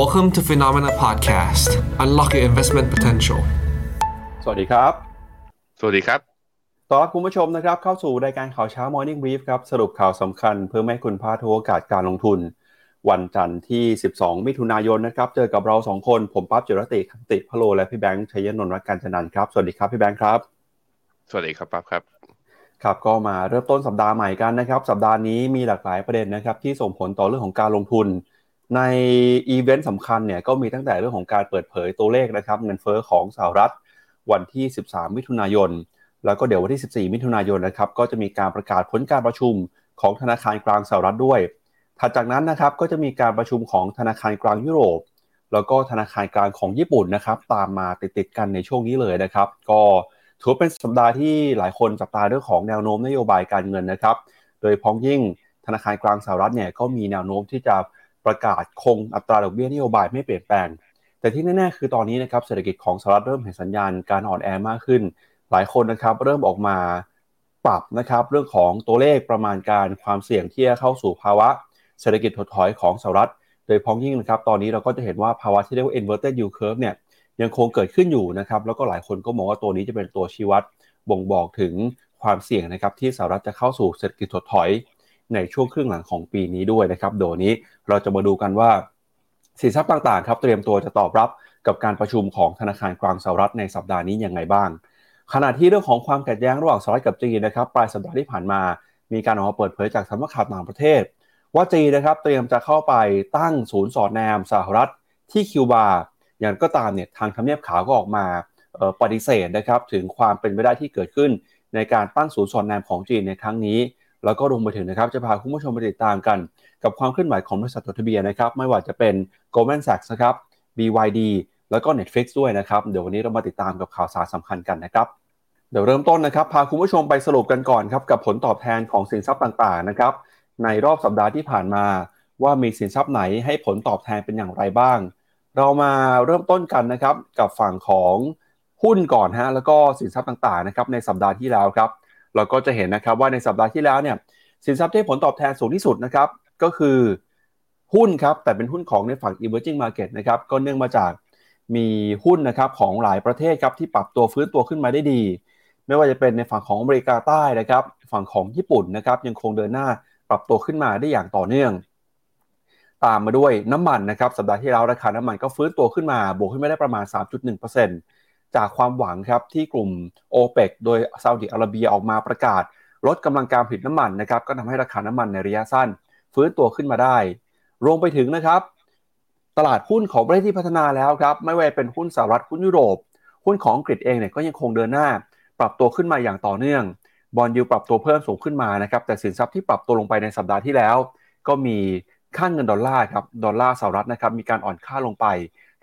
Welcome to Phenomena Podcast. Unlock your investment potential. สวัสดีครับ สวัสดีครับต้อนรับคุณผู้ชมนะครับ เข้าสู่รายการข่าวเช้า Morning Brief ครับ สรุปข่าวสำคัญเพื่อไม่ให้คุณพลาดทุกโอกาสการลงทุน วันจันทร์ที่ 12 มิถุนายนนะครับ เจอกับเรา2คน ผมปั๊บจิรติคันติพะโล และพี่แบงค์ชัยนนท์รักการจันนันท์ครับ สวัสดีครับพี่แบงค์ครับ สวัสดีครับปั๊บครับครับก็มาเริ่มต้นสัปดาห์ใหม่กันนะครับ สัปดาห์นี้มีหลากหลายประเด็นนะครับที่ส่งผลต่อเรื่องของการลงทุน ในอีเวนต์สำคัญเนี่ยก็มีตั้งแต่เรื่องของการเปิดเผยตัวเลขนะครับเงินเฟ้อของสหรัฐวันที่ 13 มิถุนายน แล้วก็เดี๋ยววันที่ 14 มิถุนายนนะครับก็จะมีการประกาศผลการประชุมของธนาคารกลางสหรัฐด้วย ถัดจากนั้นนะครับก็จะมีการประชุมของธนาคารกลางยุโรป แล้วก็ธนาคารกลางของญี่ปุ่นนะครับตามมาติดๆกันในช่วงนี้เลยนะครับ ก็ถือเป็นสัปดาห์ที่หลายคนจับตาเรื่องของแนวโน้มนโยบายการเงินนะครับ โดยพ้องยิ่งธนาคารกลางสหรัฐเนี่ยก็มีแนวโน้มที่จะ ประกาศคงอัตราดอกเบี้ยนโยบายไม่เปลี่ยนแปลง แต่ที่แน่ๆคือตอนนี้นะครับเศรษฐกิจของสหรัฐเริ่มเห็นสัญญาณการอ่อนแอมากขึ้น หลายคนนะครับเริ่มออกมาปรับนะครับเรื่องของตัวเลขประมาณการความเสี่ยงที่จะเข้าสู่ภาวะเศรษฐกิจถดถอยของสหรัฐ โดยพ้องยิ่งนะครับตอนนี้เราก็จะเห็นว่าภาวะที่เรียกว่า inverted yield curve เนี่ยยังคงเกิดขึ้นอยู่นะครับแล้วก็หลายคนก็มองว่าตัวนี้จะเป็นตัวชี้วัดบ่งบอกถึงความเสี่ยงนะครับที่สหรัฐจะเข้าสู่เศรษฐกิจถดถอย ในช่วงครึ่งหลังของปีนี้ด้วยนะครับโดยนี้เราจะมาดูกันว่าสินทรัพย์ต่างๆครับเตรียมตัวจะตอบรับกับการประชุมของธนาคารกลางสหรัฐในสัปดาห์นี้ยังไงบ้าง ขณะที่เรื่องของความขัดแย้งระหว่างสหรัฐกับจีนนะครับปลายสัปดาห์ที่ผ่านมา มีการออกมาเปิดเผยจากสำนักข่าวต่างประเทศ ว่าจีนนะครับเตรียมจะเข้าไปตั้งศูนย์สอดแนมสหรัฐที่คิวบาอย่างก็ตามเนี่ยทางทำเนียบขาวก็ออกมาปฏิเสธนะครับถึงความเป็นไปได้ที่เกิดขึ้น ในการตั้งศูนย์สอดแนมของจีนในครั้งนี้ แล้วก็รวมไปถึงนะครับจะพาคุณผู้ชมไปติดตามกัน กับความเคลื่อนไหวของบริษัทจดทะเบียนนะครับไม่ว่าจะเป็น Goldman Sachs นะครับ BYD แล้วก็ Netflix ด้วยนะครับ เดี๋ยววันนี้เรามาติดตามกับข่าวสารสำคัญกันนะครับเดี๋ยวเริ่มต้นนะครับพาคุณผู้ชมไปสรุปกันก่อนครับกับผลตอบแทนของสินทรัพย์ต่างๆนะครับในรอบสัปดาห์ที่ผ่านมา ว่ามีสินทรัพย์ไหนให้ผลตอบแทนเป็นอย่างไรบ้าง เรามาเริ่มต้นกันนะครับกับฝั่งของหุ้นก่อนฮะแล้วก็สินทรัพย์ต่างๆนะครับในสัปดาห์ที่แล้วครับ เราก็จะเห็นนะครับว่าในสัปดาห์ที่แล้วเนี่ยสินทรัพย์ที่ผลตอบแทนสูงที่สุดนะครับก็คือหุ้นครับแต่เป็นหุ้นของในฝั่ง emerging market นะครับก็เนื่องมาจากมีหุ้นนะครับของหลายประเทศครับที่ปรับตัวฟื้นตัวขึ้นมาได้ดี ไม่ว่าจะเป็นในฝั่งของอเมริกาใต้นะครับฝั่งของญี่ปุ่นนะครับยังคงเดินหน้าปรับตัวขึ้นมาได้อย่างต่อเนื่อง ตามมาด้วยน้ำมันนะครับสัปดาห์ที่แล้วราคาน้ำมันก็ฟื้นตัวขึ้นมาบวกขึ้นมาได้ประมาณ 3.1% จากความหวังครับที่กลุ่ม o p e ปโดยซาอุดิอาระเบียออกมาประกาศ ลดกำลังการผลิตน้ำมันนะครับก็ทำให้ราคาน้ำมันในระยะสั้น ฟื้นตัวขึ้นมาได้ รวมไปถึงนะครับ ตลาดหุ้นของประเทศที่พัฒนาแล้วครับไม่ว่าเป็นหุ้นสหรัฐหุ้นยุโรป หุ้นของอังกฤษเองเนี่ยก็ยังคงเดินหน้า ปรับตัวขึ้นมาอย่างต่อเนื่อง bond yield ปรับตัวเพิ่มสูงขึ้นมานะครับแต่สินทรัพย์ที่ปรับตัวลงไปในสัปดาห์ที่แล้ว ก็มีค่าเงินดอลลาร์ครับดอลลาร์สหรัฐนะครับมีการอ่อนค่าลงไป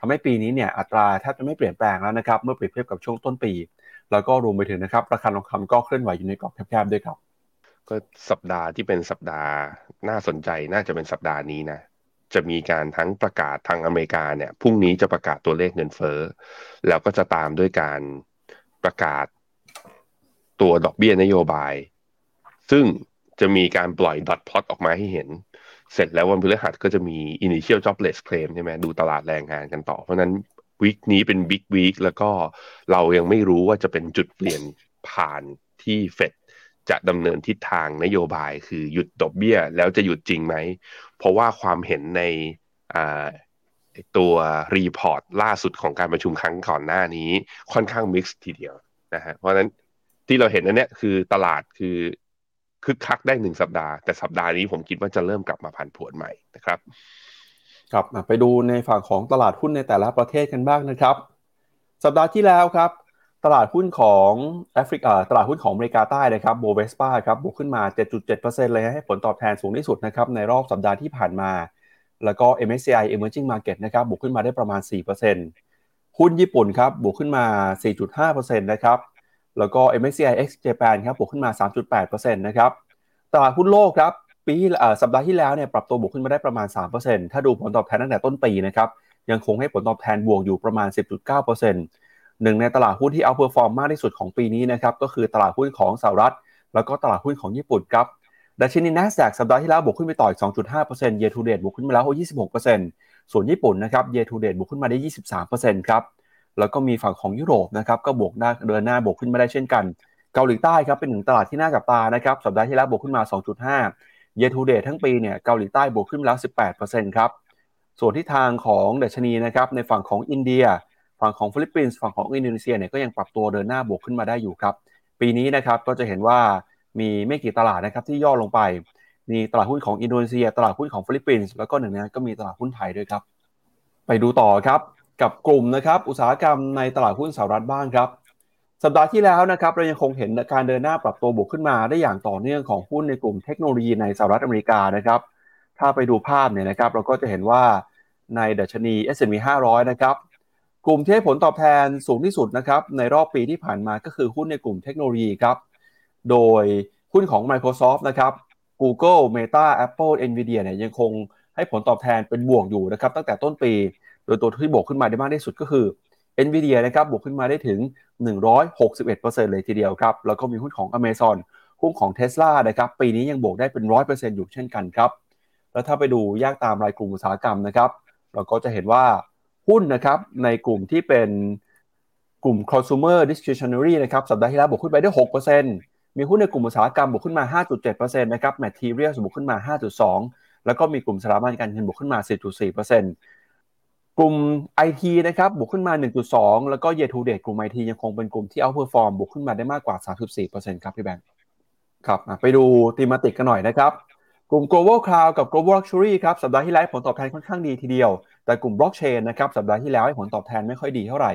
ทำให้ปีนี้เนี่ยอัตราแทบจะไม่เปลี่ยนแปลงแล้วนะครับเมื่อเปรียบเทียบกับช่วงต้นปี แล้วก็รวมไปถึงนะครับราคาทองคำก็เคลื่อนไหวอยู่ในกรอบแคบๆด้วยครับ ก็สัปดาห์ที่เป็นสัปดาห์น่าสนใจน่าจะเป็นสัปดาห์นี้นะจะมีการทั้งประกาศทางอเมริกาเนี่ยพรุ่งนี้จะประกาศตัวเลขเงินเฟ้อแล้วก็จะตามด้วยการประกาศตัวดอกเบี้ยนโยบาย ซึ่งจะมีการปล่อยดอทพลอตออกมาให้เห็น เสร็จแล้ววันพฤหัสก็จะมี initial jobless claim ใช่ไหมดูตลาดแรงงานกันต่อ เพราะนั้นวีคนี้เป็นบิ๊กวีคแล้วก็เรายังไม่รู้ว่าจะเป็นจุดเปลี่ยนผ่านที่เฟดจะดำเนินทิศทางนโยบายคือหยุดดอกเบี้ยแล้วจะหยุดจริงไหม เพราะว่าความเห็นในตัว report ล่าสุดของการประชุมครั้งก่อนหน้านี้ค่อนข้างมิกซ์ทีเดียวนะฮะเพราะนั้นที่เราเห็นนั่นเนี่ยคือตลาดคือ คึกคักได้หนึ่งสัปดาห์แต่สัปดาห์นี้ผมคิดว่าจะเริ่มกลับมาผันผวนใหม่นะครับครับไปดูในฝั่งของตลาดหุ้นในแต่ละประเทศกันบ้างนะครับ สัปดาห์ที่แล้วครับ ตลาดหุ้นของแอฟริกาตลาดหุ้นของอเมริกาใต้นะครับโบเวสปาครับบวกขึ้นมา 7.7%เลยให้ผลตอบแทนสูงที่สุดนะครับในรอบสัปดาห์ที่ผ่านมา แล้วก็ MSCI Emerging Market นะครับบวกขึ้นมาได้ประมาณ 4%หุ้นญี่ปุ่นครับบวกขึ้นมา 4.5%นะครับ แล้วก็ MSCI ex Japan ครับบวกขึ้นมา 3.8%นะครับตลาดหุ้นโลกครับปีสัปดาห์ที่แล้วเนี่ยปรับตัวบวกขึ้นมาได้ประมาณ 3%ถ้าดูผลตอบแทนตั้งแต่ต้นปีนะครับยังคงให้ผลตอบแทนบวกอยู่ประมาณ 10.9%หนึ่งในตลาดหุ้นที่ outperform มากที่สุดของปีนี้นะครับก็คือตลาดหุ้นของสหรัฐ แล้วก็ตลาดหุ้นของญี่ปุ่นครับดัชนี NASDAQ สัปดาห์ที่แล้วบวกขึ้นไปต่ออีก 2.5% year to date บวกขึ้นมาแล้ว 26%ส่วนญี่ปุ่นนะครับ year to date บวกขึ้นมาได้ 23%ครับ แล้วก็มีฝั่งของยุโรปนะครับก็บวกได้าเดินหน้าบวกขึ้นมาได้เช่นกัน เกาหลีใต้ครับเป็นหนึ่งตลาดที่น่าจับตานะครับสัปดาห์ที่แล้วบวกขึ้นมา 2.5 year to date ทั้งปีเนี่ยเกาหลีใต้บวกขึ้นแล้ว 18%ครับส่วนที่ทางของดัชนีนะครับในฝั่งของอินเดีย ฝั่งของฟิลิปปินส์ฝั่งของอินโดนีเซียเนี่ยก็ยังปรับตัวเดินหน้าบวกขึ้นมาได้อยู่ครับปีนี้นะครับก็จะเห็นว่ามีไม่กี่ตลาดนะครับที่ย่อลงไป มีตลาดหุ้นของอินโดนีเซีย ตลาดหุ้นของฟิลิปปินส์แล้วก็หนึ่งในนั้นก็มีตลาดหุ้นไทยด้วยครับ ไปดูต่อครับ กับกลุ่มนะครับอุตสาหกรรมในตลาดหุ้นสหรัฐบ้างครับ สัปดาห์ที่แล้วนะครับเรายังคงเห็นการเดินหน้าปรับตัวบวกขึ้นมาได้อย่างต่อเนื่องของหุ้นในกลุ่มเทคโนโลยีในสหรัฐอเมริกานะครับ ถ้าไปดูภาพเนี่ยนะครับเราก็จะเห็นว่าในดัชนี S&P 500 นะครับกลุ่มที่ให้ผลตอบแทนสูงที่สุดนะครับในรอบปีที่ผ่านมาก็คือหุ้นในกลุ่มเทคโนโลยีครับ โดยหุ้นของ Microsoft นะครับ Google Meta Apple Nvidia เนี่ยยังคงให้ผลตอบแทนเป็นบวกอยู่นะครับตั้งแต่ต้นปี ดยตัวที่บวกขึ้นมาได้มากที่สุดก็คือ Nvidia นะครับบวกขึ้นมาได้ถึง 161%เลยทีเดียวครับ แล้วก็มีหุ้นของ Amazon หุ้นของ Tesla นะครับปีนี้ยังบวกได้เป็น 100%อยู่เช่นกันครับ แล้วถ้าไปดูแยกตามรายกลุ่มอุตสาหกรรมนะครับ เราก็จะเห็นว่าหุ้นนะครับในกลุ่มที่เป็นกลุ่ม consumer discretionary นะครับสัปดาห์ที่แล้วบวกขึ้นไปได้ 6%มีหุ้นในกลุ่มอุตสาหกรรมบวกขึ้นมา 5.7%นะครับ materials บวกขึ้นมา 5.2 แล้วก็มีกลุ่มสถาบันการเงินบวกขึ้นมา 4.4% กลุ่ม IT นะครับบวกขึ้นมา 1.2 แล้วก็ year to date กลุ่ม IT ยังคงเป็นกลุ่มที่ outperform บวกขึ้นมาได้มากกว่า 34%ครับพี่แบงค์ครับไปดูธีมาติกกันหน่อยนะครับกลุ่ม global cloud กับ global luxury ครับสัปดาห์ที่แล้วผลตอบแทนค่อนข้างดีทีเดียว แต่กลุ่ม blockchain นะครับสัปดาห์ที่แล้วให้ผลตอบแทนไม่ค่อยดีเท่าไหร่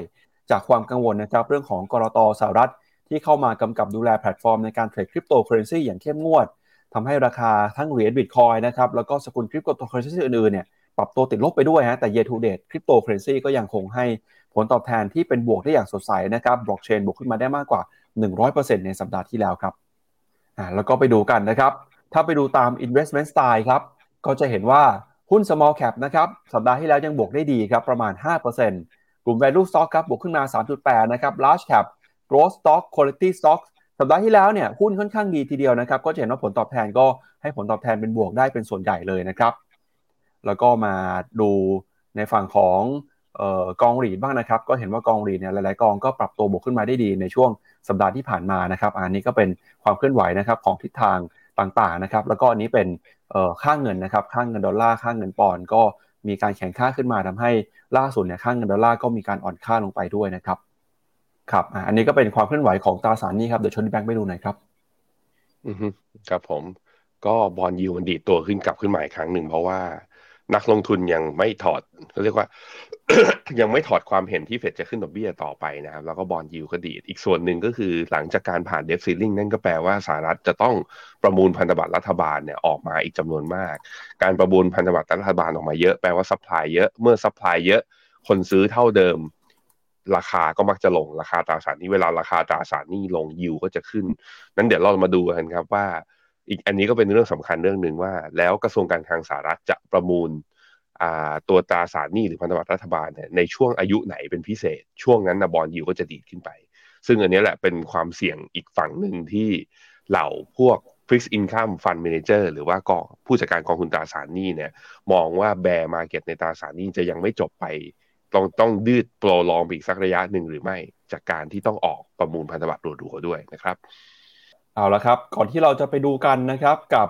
จากความกังวลนะครับเรื่องของก.ล.ต. สหรัฐ ที่เข้ามากำกับดูแลแพลตฟอร์มในการเทรดคริปโตเคอเรนซีอย่างเข้มงวดทำให้ราคาทั้งเหรียญบิตคอยน์นะครับแล้วก็สกุลคริปโตเคอเรนซีอื่นๆเนี่ย ปรับตัวติดลบไปด้วยฮะแต่ year to date คริปโตเคอเรนซีก็ยังคงให้ผลตอบแทนที่เป็นบวกได้อย่างสดใสนะครับบล็อกเชนบวกขึ้นมาได้มากกว่า 100%ในสัปดาห์ที่แล้วครับอ่าแล้วก็ไปดูกันนะครับ ถ้าไปดูตาม investment style ครับ ก็จะเห็นว่าหุ้น small cap นะครับสัปดาห์ที่แล้วยังบวกได้ดีครับประมาณ 5%กลุ่ม value stock ครับบวกขึ้นมา 3.8 นะครับ large cap growth stock quality stock สัปดาห์ที่แล้วเนี่ยหุ้นค่อนข้างดีทีเดียวนะครับก็จะเห็นว่าผลตอบแทนก็ให้ผลตอบแทนเป็นบวกได้เป็นส่วนใหญ่เลยนะครับ แล้วก็มาดูในฝั่งของออกอง REIT บ้างนะครับ ก็เห็นว่ากอง REIT เนี่ยหลายๆกองก็ปรับตัวบวกขึ้นมาได้ดีในช่วงสัปดาห์ที่ผ่านมานะครับ อันนี้ก็เป็นความเคลื่อนไหวนะครับของทิศทางต่างๆนะครับ แล้วก็อันนี้เป็นค่าเงินนะครับ ค่าเงินดอลลาร์ค่าเงินปอนด์ก็มีการแข็งค่าขึ้นมาทำให้ล่าสุดเนี่ยค่าเงินดอลลาร์ก็มีการอ่อนค่าลงไปด้วยนะครับครับอันนี้ก็เป็นความเคลื่อนไหวของตราสารหนี้ครับเดี๋ยวชวนแบงค์ไปดูหน่อยครับอือฮึครับผมก็อลยูมันดีดตัวขึ้นกลับขึ้นมาอีกครั้งหนึ่งเพราะว่า นักลงทุนยังไม่ถอดเขาเรียกว่า ยังไม่ถอดความเห็นที่เฟดจะขึ้นดอกเบี้ยต่อไปนะครับ แล้วก็ bond yield ก็ดีดอีกส่วนหนึ่งก็คือหลังจากการผ่าน debt ceiling นั่นก็แปลว่าสหรัฐจะต้องประมูลพันธบัตรรัฐบาลเนี่ยออกมาอีกจำนวนมาก การประมูลพันธบัตรรัฐบาลออกมาเยอะแปลว่า supply เยอะเมื่อ supply เยอะคนซื้อเท่าเดิม ราคาก็มักจะลงราคาตราสารหนี้เวลาราคาตราสารหนี้ลง yield ก็จะขึ้นนั้นเดี๋ยวเรามาดูกันครับว่า อีกอันนี้ก็เป็นเรื่องสำคัญเรื่องหนึ่งว่า แล้วกระทรวงการคลังสหรัฐจะประมูลตัวตราสารหนี้หรือพันธบัตรรัฐบาลเนี่ยในช่วงอายุไหนเป็นพิเศษ ช่วงนั้นนะบอลยิวก็จะดีดขึ้นไป ซึ่งอันนี้แหละเป็นความเสี่ยงอีกฝั่งหนึ่งที่เหล่าพวก Fixed Income Fund Manager หรือว่ากองผู้จัดการกองทุนตราสารหนี้เนี่ยมองว่าแบร์มาเก็ตในตราสารหนี้จะยังไม่จบไปต้องต้องดืดโปรลองอีกสักระยะหนึ่งหรือไม่ จากการที่ต้องออกประมูลพันธบัตรรัวๆด้วยนะครับ เอาละครับ ก่อนที่เราจะไปดูกันนะครับกับ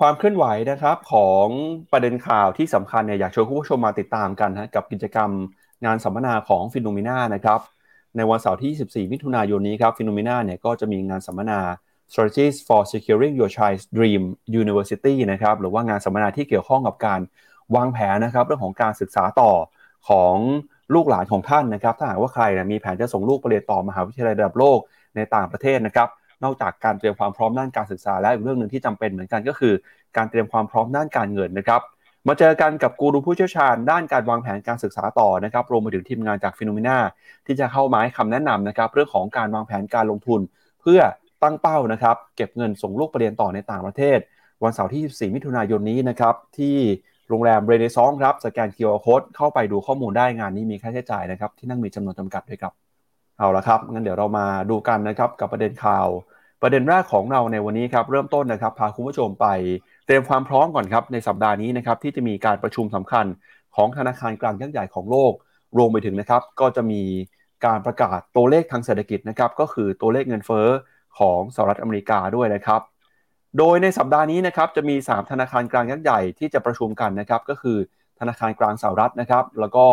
ความเคลื่อนไหวนะครับของประเด็นข่าวที่สำคัญเนี่ยอยากชวนคุณผู้ชมมาติดตามกันนะกับกิจกรรมงานสัมมนาของ Finnomena นะครับในวันเสาร์ที่ 24 มิถุนายนนี้ครับ Finnomena เนี่ยก็จะมีงานสัมมนา strategies for securing your child's dream university นะครับหรือว่างานสัมมนาที่เกี่ยวข้องกับการวางแผนนะครับเรื่องของการศึกษาต่อของลูกหลานของท่านนะครับถ้าหากว่าใครนะมีแผนจะส่งลูกไปเรียนต่อมหาวิทยาลัยระดับโลกในต่างประเทศนะครับ นอกจากการเตรียมความพร้อมด้านการศึกษาและอีกเรื่องหนึ่งที่จำเป็นเหมือนกันก็คือ การเตรียมความพร้อมด้านการเงินนะครับ มาเจอกันกับกูรูผู้เชี่ยวชาญ ด้านการวางแผนการศึกษาต่อนะครับรวมไปถึงทีมงานจากฟิโนเมนาที่จะเข้ามาให้คำแนะนำนะครับเรื่องของการวางแผนการลงทุน เพื่อตั้งเป้านะครับเก็บเงินส่งลูกไปเรียนต่อในต่างประเทศ วันเสาร์ที่ 24 มิถุนายนนี้นะครับที่โรงแรมเรเนซองครับสแกน QR Code เข้าไปดูข้อมูลได้งานนี้มีค่าใช้จ่ายนะครับที่นั่งมีจำนวนจำกัดด้วยครับ เอาละครับงั้นเดี๋ยวเรามาดูกันนะครับกับประเด็นข่าว ประเด็นแรกของเราในวันนี้ครับเริ่มต้นนะครับพาคุณผู้ชมไปเตรียมความพร้อมก่อนครับในสัปดาห์นี้นะครับที่จะมีการประชุมสำคัญของธนาคารกลางยักษ์ใหญ่ของโลกรวมไปถึงนะครับก็จะมีการประกาศตัวเลขทางเศรษฐกิจนะครับก็คือตัวเลขเงินเฟ้อของสหรัฐอเมริกาด้วยนะครับ โดยในสัปดาห์นี้นะครับจะมี 3 ธนาคารกลางยักษ์ใหญ่ที่จะประชุมกันนะครับก็คือธนาคารกลางสหรัฐนะครับ แล้วก็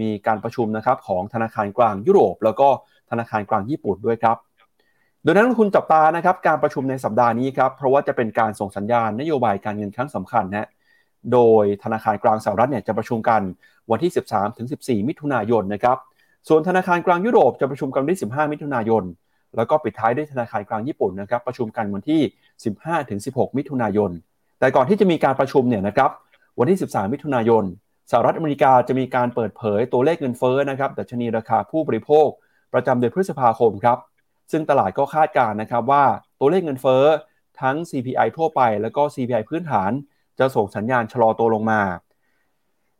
มีการประชุมนะครับของธนาคารกลางยุโรป แล้วก็ธนาคารกลางญี่ปุ่นด้วยครับโดยนั้นคุณจับตานะครับการประชุมในสัปดาห์นี้ครับเพราะว่าจะเป็นการส่งสัญญาณนโยบายการเงินครั้งสำคัญนะโดยธนาคารกลางสหรัฐเนี่ยจะประชุมกันวันที่ 13ถึง14 มิถุนายนนะครับส่วนธนาคารกลางยุโรปจะประชุมกันวันที่ 15 มิถุนายน แล้วก็ปิดท้ายด้วยธนาคารกลางญี่ปุ่นนะครับประชุมกันวันที่ 15ถึง16 มิถุนายน แต่ก่อนที่จะมีการประชุมเนี่ยนะครับวันที่ 13 มิถุนายน สหรัฐอเมริกาจะมีการเปิดเผยตัวเลขเงินเฟ้อนะครับดัชนีราคาผู้บริโภค ประจำเดือนพฤษภาคมครับ ซึ่งตลาดก็คาดการณ์นะครับว่าตัวเลขเงินเฟ้อทั้ง CPI ทั่วไป แล้วก็ CPI พื้นฐาน จะส่งสัญญาณชะลอตัวลงมา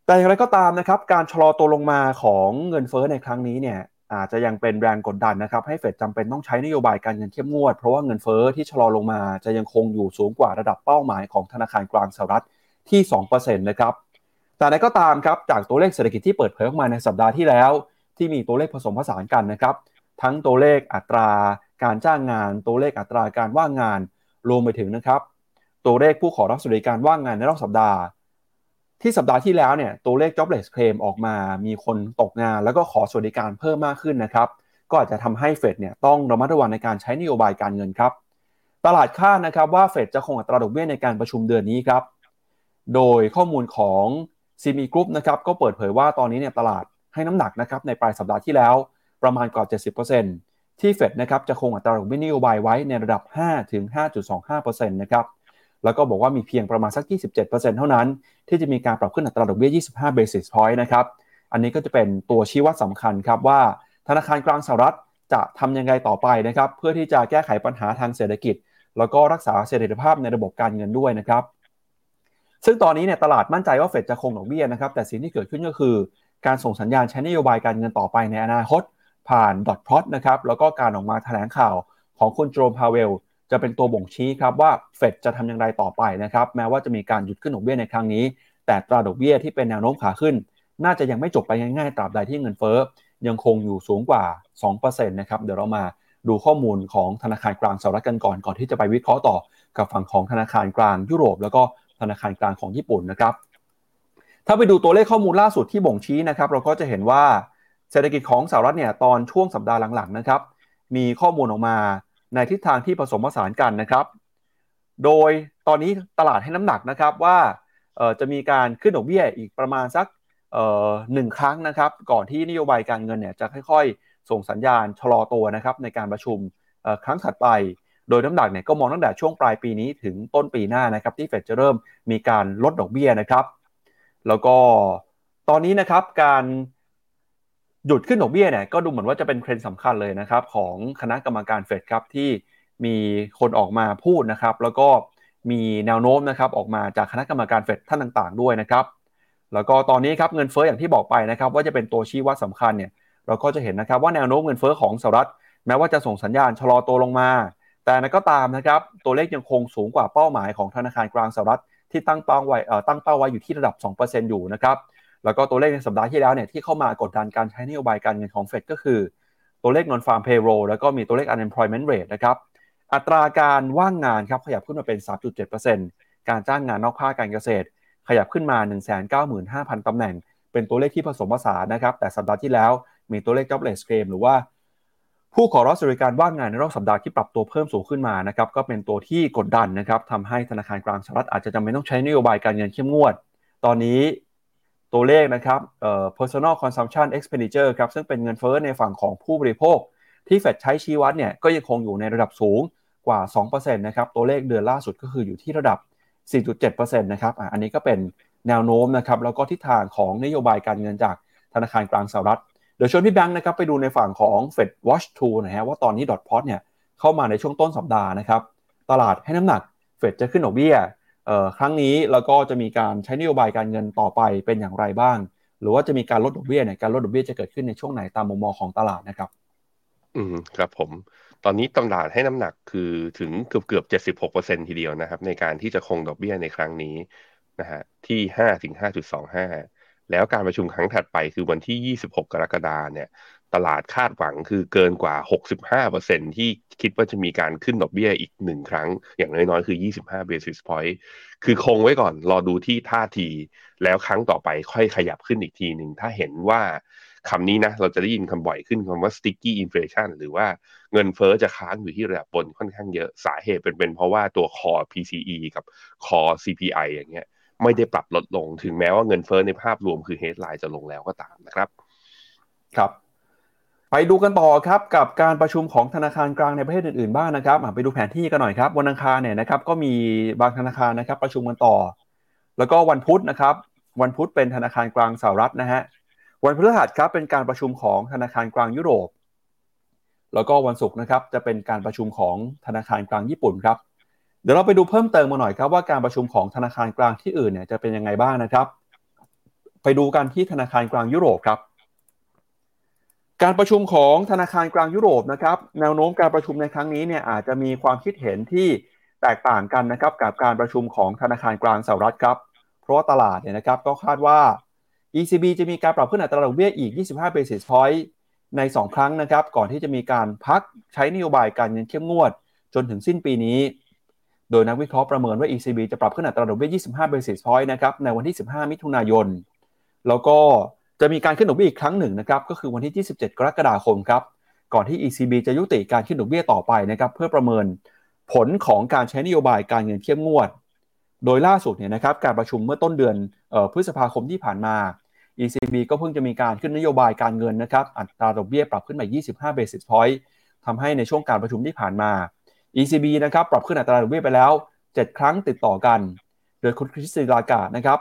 แต่อย่างไรก็ตามนะครับการชะลอตัวลงมาของเงินเฟ้อในครั้งนี้เนี่ยอาจจะยังเป็นแรงกดดันนะครับให้เฟดจำเป็นต้องใช้นโยบายการเงินเข้มงวด เพราะว่าเงินเฟ้อที่ชะลอลงมาจะยังคงอยู่สูงกว่าระดับเป้าหมายของธนาคารกลางสหรัฐที่ 2%นะครับ แต่ใดก็ตามครับจากตัวเลขเศรษฐกิจที่เปิดเผยออกมาในสัปดาห์ที่แล้ว ที่มีตัวเลขผสมผสานกันนะครับ ทั้งตัวเลขอัตราการจ้างงาน ตัวเลขอัตราการว่างงานรวมไปถึงนะครับ ตัวเลขผู้ขอรับสวัสดิการว่างงานในรอบสัปดาห์ ที่สัปดาห์ที่แล้วเนี่ยตัวเลข jobless claim ออกมา มีคนตกงาน แล้วก็ขอสวัสดิการเพิ่มมากขึ้นนะครับก็อาจจะทำให้เฟดเนี่ยต้องระมัดระวังในการใช้นโยบายการเงินครับ ตลาดคาดนะครับว่าเฟดจะคงอัตราดอกเบี้ยในการประชุมเดือนนี้ครับ โดยข้อมูลของ ซีมีกรุ๊ปนะครับก็เปิดเผยว่าตอนนี้เนี่ยตลาดให้น้ำหนักนะครับในปลายสัปดาห์ที่แล้วประมาณกว่า 70%ที่เฟดนะครับจะคงอัตราดอกเบี้ยนโยบายไว้ในระดับ 5 ถึง 5.25%นะครับแล้วก็บอกว่ามีเพียงประมาณสัก 27%เท่านั้น ที่จะมีการปรับขึ้นอัตราดอกเบี้ย 25 basis point นะครับอันนี้ก็จะเป็นตัวชี้วัดสำคัญครับว่า ธนาคารกลางสหรัฐจะทำยังไงต่อไปนะครับเพื่อที่จะแก้ไขปัญหาทางเศรษฐกิจ แล้วก็รักษาเสถียรภาพในระบบการเงินด้วยนะครับ ซึ่งตอนนี้เนี่ยตลาดมั่นใจว่าเฟดจะคงดอกเบี้ยนะครับ แต่สิ่งที่เกิดขึ้นก็คือ การส่งสัญญาณใช้นโยบายการเงินต่อไปในอนาคต ผ่านดอทพลอตนะครับ แล้วก็การออกมาแถลงข่าวของคุณโจมพาเวล จะเป็นตัวบ่งชี้ครับว่าเฟดจะทำอย่างไรต่อไปนะครับ แม้ว่าจะมีการหยุดขึ้นดอกเบี้ยในครั้งนี้ แต่ตราดอกเบี้ยที่เป็นแนวโน้มขาขึ้น น่าจะยังไม่จบไปง่ายๆ ตราบใดที่เงินเฟ้อยังคงอยู่สูงกว่า 2%นะครับ เดี๋ยวเรามาดูข้อมูลของธนาคารกลางสหรัฐกันก่อน ก่อนที่จะไปวิเคราะห์ต่อกับฝั่งของธนาคารกลางยุโรป แล้วก็ ธนาคารกลางของญี่ปุ่นนะครับ ถ้าไปดูตัวเลขข้อมูลล่าสุดที่บ่งชี้นะครับ เราก็จะเห็นว่าเศรษฐกิจของสหรัฐเนี่ยตอนช่วงสัปดาห์หลังๆนะครับ มีข้อมูลออกมาในทิศทางที่ผสมผสานกันนะครับ โดยตอนนี้ตลาดให้น้ำหนักนะครับว่าจะมีการขึ้นดอกเบี้ยอีกประมาณสักหนึ่งครั้งนะครับ ก่อนที่นโยบายการเงินเนี่ยจะค่อย ๆ ส่งสัญญาณชะลอตัวนะครับในการประชุมครั้งถัดไป โดยน้ำหนักเนี่ยก็มองตั้งแต่ช่วงปลายปีนี้ถึงต้นปีหน้านะครับที่เฟดจะเริ่มมีการลดดอกเบี้ยนะครับ แล้วก็ตอนนี้นะครับการหยุดขึ้นดอกเบี้ยเนี่ยก็ดูเหมือนว่าจะเป็นเทรนด์สำคัญเลยนะครับของคณะกรรมการเฟดครับที่มีคนออกมาพูดนะครับ แล้วก็มีแนวโน้มนะครับออกมาจากคณะกรรมการเฟดท่านต่างๆ ด้วยนะครับ แล้วก็ตอนนี้ครับเงินเฟ้ออย่างที่บอกไปนะครับ ว่าจะเป็นตัวชี้วัดสำคัญเนี่ยเราก็จะเห็นนะครับว่าแนวโน้มเงินเฟ้อของสหรัฐแม้ว่าจะส่งสัญญาณชะลอตัวลงมา แต่นั้นก็ตามนะครับตัวเลขยังคงสูงกว่าเป้าหมายของธนาคารกลางสหรัฐที่ตั้งเป้าไว้ตั้งเป้าไว้อยู่ที่ระดับ 2%อยู่นะครับแล้วก็ตัวเลขในสัปดาห์ที่แล้วเนี่ยที่เข้ามากดดันการใช้นโยบายการเงินของเฟดก็คือ ตัวเลข non farm payroll แล้วก็มีตัวเลข unemployment rate นะครับอัตราการว่างงานครับขยับขึ้นมาเป็น 3.7%การจ้างงานนอกภาคการเกษตร ขยับขึ้นมา 195,000ตำแหน่ง เป็นตัวเลขที่ผสมผสานนะครับแต่สัปดาห์ที่แล้วมีตัวเลข jobless claim หรือว่า ผู้ขอรับสวัสดิการว่างงานในรอบสัปดาห์ที่ปรับตัวเพิ่มสูงขึ้นมานะครับก็เป็นตัวที่กดดันนะครับทำให้ธนาคารกลางสหรัฐอาจจะจำเป็นต้องใช้นโยบายการเงินเข้มงวด ตอนนี้ตัวเลขนะครับเอ่อ personal consumption expenditure ครับซึ่งเป็นเงินเฟ้อในฝั่งของผู้บริโภค ที่เฟดใช้ชี้วัดเนี่ยก็ยังคงอยู่ในระดับสูงกว่า 2%นะครับตัวเลขเดือนล่าสุดก็คืออยู่ที่ระดับ 4.7%นะครับอันนี้ก็เป็นแนวโน้มนะครับแล้วก็ทิศทางของนโยบายการเงินจากธนาคารกลางสหรัฐ เดี๋ยวชวนพี่แบงค์นะครับไปดูในฝั่งของ Fed Watch 2นะฮะว่าตอนนี้ดอทพอตเนี่ยเข้ามาในช่วงต้นสัปดาห์นะครับตลาดให้น้ำหนักเฟดจะขึ้นดอกเบี้ยครั้งนี้แล้วก็จะมีการใช้นโยบายการเงินต่อไปเป็นอย่างไรบ้าง หรือว่าจะมีการลดดอกเบี้ยเนี่ยการลดดอกเบี้ยจะเกิดขึ้นในช่วงไหนตามมุมมองของตลาดนะครับ อืมครับผม ตอนนี้ตลาดให้น้ำหนักคือถึงเกือบเกือบเจ็ดสิบหกเปอร์เซ็นทีเดียวนะครับ ในการที่จะคงดอกเบี้ยในครั้งนี้นะฮะที่ห้าถึงห้าจุดสองห้า แล้วการประชุมครั้งถัดไปคือวันที่ 26 กรกฎาเนี่ย ตลาดคาดหวังคือเกินกว่า 65%ที่คิดว่าจะมีการขึ้นดอกเบี้ยอีกหนึ่งครั้ง อย่างน้อยๆ คือ 25 basis point คือคงไว้ก่อนรอดูที่ท่าที แล้วครั้งต่อไปค่อยขยับขึ้นอีกทีหนึ่งถ้าเห็นว่าคำนี้นะ เราจะได้ยินคำบ่อยขึ้นคำว่า sticky inflation หรือว่าเงินเฟอ้อจะค้างอยู่ที่ระดับบนค่อนข้างเยอะสาเหตุเป็นเป็นเพราะว่าตัว core PCE กับ core CPI อย่างเงี้ย ไม่ได้ปรับลดลง ถึงแม้ว่าเงินเฟอ้อในภาพรวมคือ headline จะลงแล้วก็ตามนะครับ ครับ ไปดูกันต่อครับกับการประชุมของธนาคารกลางในประเทศอื่นๆบ้างนะครับไปดูแผนที่กันหน่อยครับวันอังคารเนี่ยนะครับก็มีบางธนาคารนะครับ ประชุมกันต่อ แล้วก็วันพุธนะครับ วันพุธเป็นธนาคารกลางสหรัฐนะฮะวันพฤหัสครับเป็นการประชุมของธนาคารกลางยุโรป แล้วก็วันศุกร์นะครับจะเป็นการประชุมของธนาคารกลางญี่ปุ่นครับ ดี๋ยวเราไปดูเพิ่มเติมมาหน่อยครับว่าการประชุมของธนาคารกลางที่อื่นเนี่ยจะเป็นยังไงบ้างนะครับ ไปดูกันที่ธนาคารกลางยุโรปครับการประชุมของธนาคารกลางยุโรปนะครับแนวโน้มการประชุมในครั้งนี้เนี่ยอาจจะมีความคิดเห็นที่แตกต่างกันนะครับกับการประชุมของธนาคารกลางสหรัฐครับเพราะว่าตลาดเนี่ยนะครับก็คาดว่า ECB จะมีการปรับขึ้นอัตราดอกเบี้ยอีก 25 basis point ใน 2 ครั้งนะครับก่อนที่จะมีการพักใช้นโยบายการเงินเข้มงวด จนถึงสิ้นปีนี้ โดยนักวิเคราะห์ประเมินว่า ECB จะปรับขึ้นอัตราดอกเบี้ย 25 basis point นะครับ ในวันที่ 15 มิถุนายน แล้วก็จะมีการขึ้นดอกเบี้ยอีกครั้งหนึ่งนะครับ ก็คือวันที่ 27 กรกฎาคมครับ ก่อนที่ ECB จะยุติการขึ้นดอกเบี้ยต่อไปนะครับ เพื่อประเมินผลของการใช้นโยบายการเงินเข้มงวด โดยล่าสุดเนี่ยนะครับ การประชุมเมื่อต้นเดือนพฤษภาคมที่ผ่านมา ECB ก็เพิ่งจะมีการขึ้นนโยบายการเงินนะครับ อัตราดอกเบี้ยปรับขึ้นมา 25 basis point ทำให้ในช่วงการประชุมที่ผ่านมา ECB นะครับปรับขึ้นอัตราดอกเบี้ยไปแล้ว 7 ครั้งติดต่อกัน โดยคุณคริสติลากาดนะครับ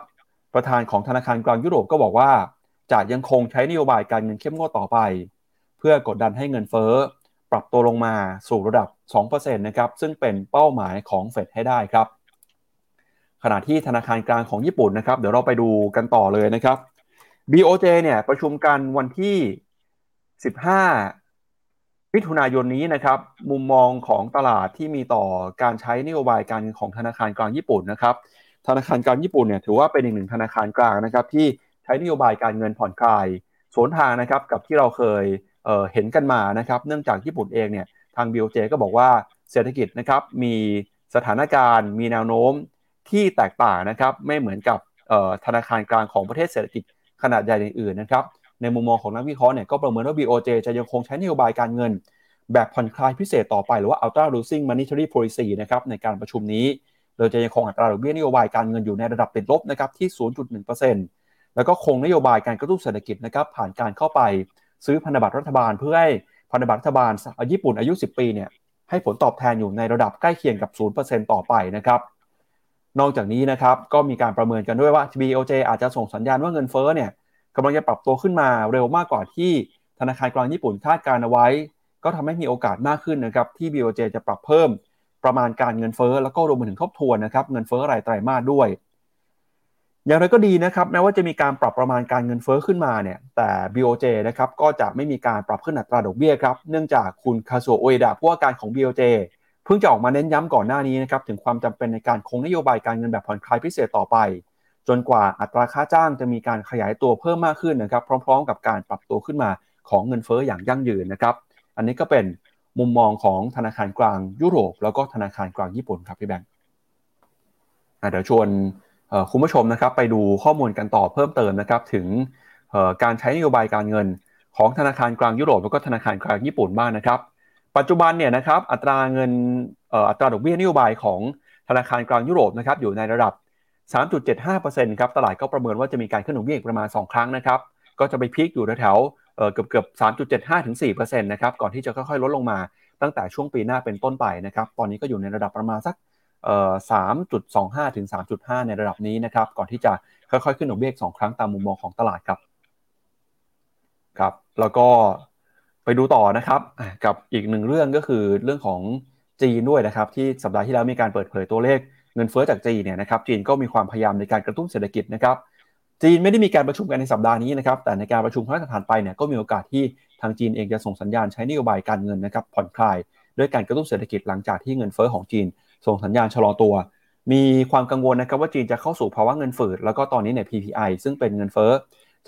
ประธานของธนาคารกลางยุโรปก็บอกว่า จะยังคงใช้นโยบายการเงินเข้มงวดต่อไป เพื่อกดดันให้เงินเฟ้อ ปรับตัวลงมาสู่ระดับ 2%นะครับซึ่งเป็นเป้าหมายของเฟดให้ได้ครับ ขณะที่ธนาคารกลางของญี่ปุ่นนะครับ เดี๋ยวเราไปดูกันต่อเลยนะครับ BOJ เนี่ยประชุมกันวันที่ 15 มิถุนายนนี้นะครับมุมมองของตลาดที่มีต่อการใช้นโยบายการของธนาคารกลางญี่ปุ่นนะครับธนาคารกลางญี่ปุ่นเนี่ยถือว่าเป็นอีกหนึ่งธนาคารกลางนะครับที่ใช้นโยบายการเงินผ่อนคลายสวนทางนะครับกับที่เราเคยเเห็นกันมานะครับเนื่องจากญี่ปุ่นเองเนี่ยทาง BOJ ก็บอกว่าเศรษฐกิจนะครับมีสถานการณ์ มีแนวโน้มที่แตกต่างนะครับไม่เหมือนกับธนาคารกลางของประเทศเศรษฐกิจขนาดใหญ่อื่นๆนะครับ ในมุมมองของนักวิเคราะห์เนี่ยก็ประเมินว่า BOJ จะยังคงใช้นโยบายการเงิน แบบผ่อนคลายพิเศษต่อไปหรือว่า ultra losing monetary policy นะครับในการประชุมนี้โดยจะยังคงอัตราดอกเบี้ยนโยบายการเงินอยู่ในระดับติดลบนะครับที่ 0.1%แล้วก็คงนโยบายการกระตุ้นเศรษฐกิจนะครับผ่านการเข้าไป ซื้อพันธบัตรรัฐบาลเพื่อให้พันธบัตรรัฐบาลญี่ปุ่นอายุ 10 ปีเนี่ยให้ผลตอบแทนอยู่ในระดับใกล้เคียงกับ 0%ต่อไปนะครับนอกจากนี้นะครับก็มีการประเมินกันด้วยว่า BOJ อาจจะส่งสัญญาณว่าเงินเฟ้อเนี่ย กำลังจะปรับตัวขึ้นมาเร็วมากกว่าที่ธนาคารกลางญี่ปุ่นคาดการเอาไว้ ก็ทำให้มีโอกาสมากขึ้นนะครับที่ BOJ จะปรับเพิ่มประมาณการเงินเฟ้อแล้วก็รวมไปถึงทบทวนนะครับเงินเฟ้อรายไตรมาสด้วย อย่างไรก็ดีนะครับแม้ว่าจะมีการปรับประมาณการเงินเฟอ้อขึ้นมาเนี่ยแต่ BOJ นะครับก็จะไม่มีการปรับขึ้นอัตราดอกเบี้ยครับเนื่องจากคุณคาโซโอเอดะผู้ว่าการของ BOJ เพิ่งจะออกมาเน้นย้ำก่อนหน้านี้นะครับถึงความจำเป็นในการคงนโยบายการเงินแบบผ่อนคลายพิเศษต่อไป จนกว่าอัตราค่าจ้างจะมีการขยายตัวเพิ่มมากขึ้นนะครับ พร้อม ๆ กับการปรับตัวขึ้นมาของเงินเฟ้ออย่างยั่งยืนนะครับ อันนี้ก็เป็นมุมมองของธนาคารกลางยุโรป แล้วก็ธนาคารกลางญี่ปุ่นครับพี่แบงค์เดี๋ยวชวนคุณผู้ชมนะครับไปดูข้อมูลกันต่อเพิ่มเติมนะครับ ถึงการใช้นโยบายการเงินของธนาคารกลางยุโรป แล้วก็ธนาคารกลางญี่ปุ่นบ้างนะครับ ปัจจุบันเนี่ยนะครับอัตราเงินอัตราดอกเบี้ยนโยบายของธนาคารกลางยุโรปนะครับอยู่ในระดับ 3.75%ครับตลาดก็ประเมินว่าจะมีการขึ้นดอกเบี้ยประมาณ 2 ครั้งนะครับก็จะไปพีคอยู่แถวเกือบเกือบ3.75ถึง4%นะครับก่อนที่จะค่อยๆลดลงมาตั้งแต่ช่วงปีหน้าเป็นต้นไปนะครับตอนนี้ก็อยู่ในระดับประมาณสักสามจุดสองห้าถึงสามจุดห้าในระดับนี้นะครับก่อนที่จะค่อยๆ ขึ้นดอกเบี้ยสองครั้งตามมุมมองของตลาดครับครับ แล้วก็ไปดูต่อนะครับกับอีกหนึ่งเรื่องก็คือเรื่องของจีนด้วยนะครับที่สัปดาห์ที่แล้วมีการเปิดเผยตัวเลข เงินเฟ้อจากจีนเนี่ยนะครับจีนก็มีความพยายามในการกระตุ้นเศรษฐกิจนะครับจีนไม่ได้มีการประชุมกันในสัปดาห์นี้นะครับแต่ในการประชุมครั้งถัดไปเนี่ยก็มีโอกาสที่ทางจีนเองจะส่งสัญญาณใช้นโยบายการเงินนะครับผ่อนคลายด้วยการกระตุ้นเศรษฐกิจหลังจากที่เงินเฟ้อของจีน ส่งสัญญาณชะลอตัว มีความกังวลนะครับว่าจีนจะเข้าสู่ภาวะเงินฝืดแล้วก็ตอนนี้เนี่ย PPI ซึ่งเป็นเงินเฟ้อ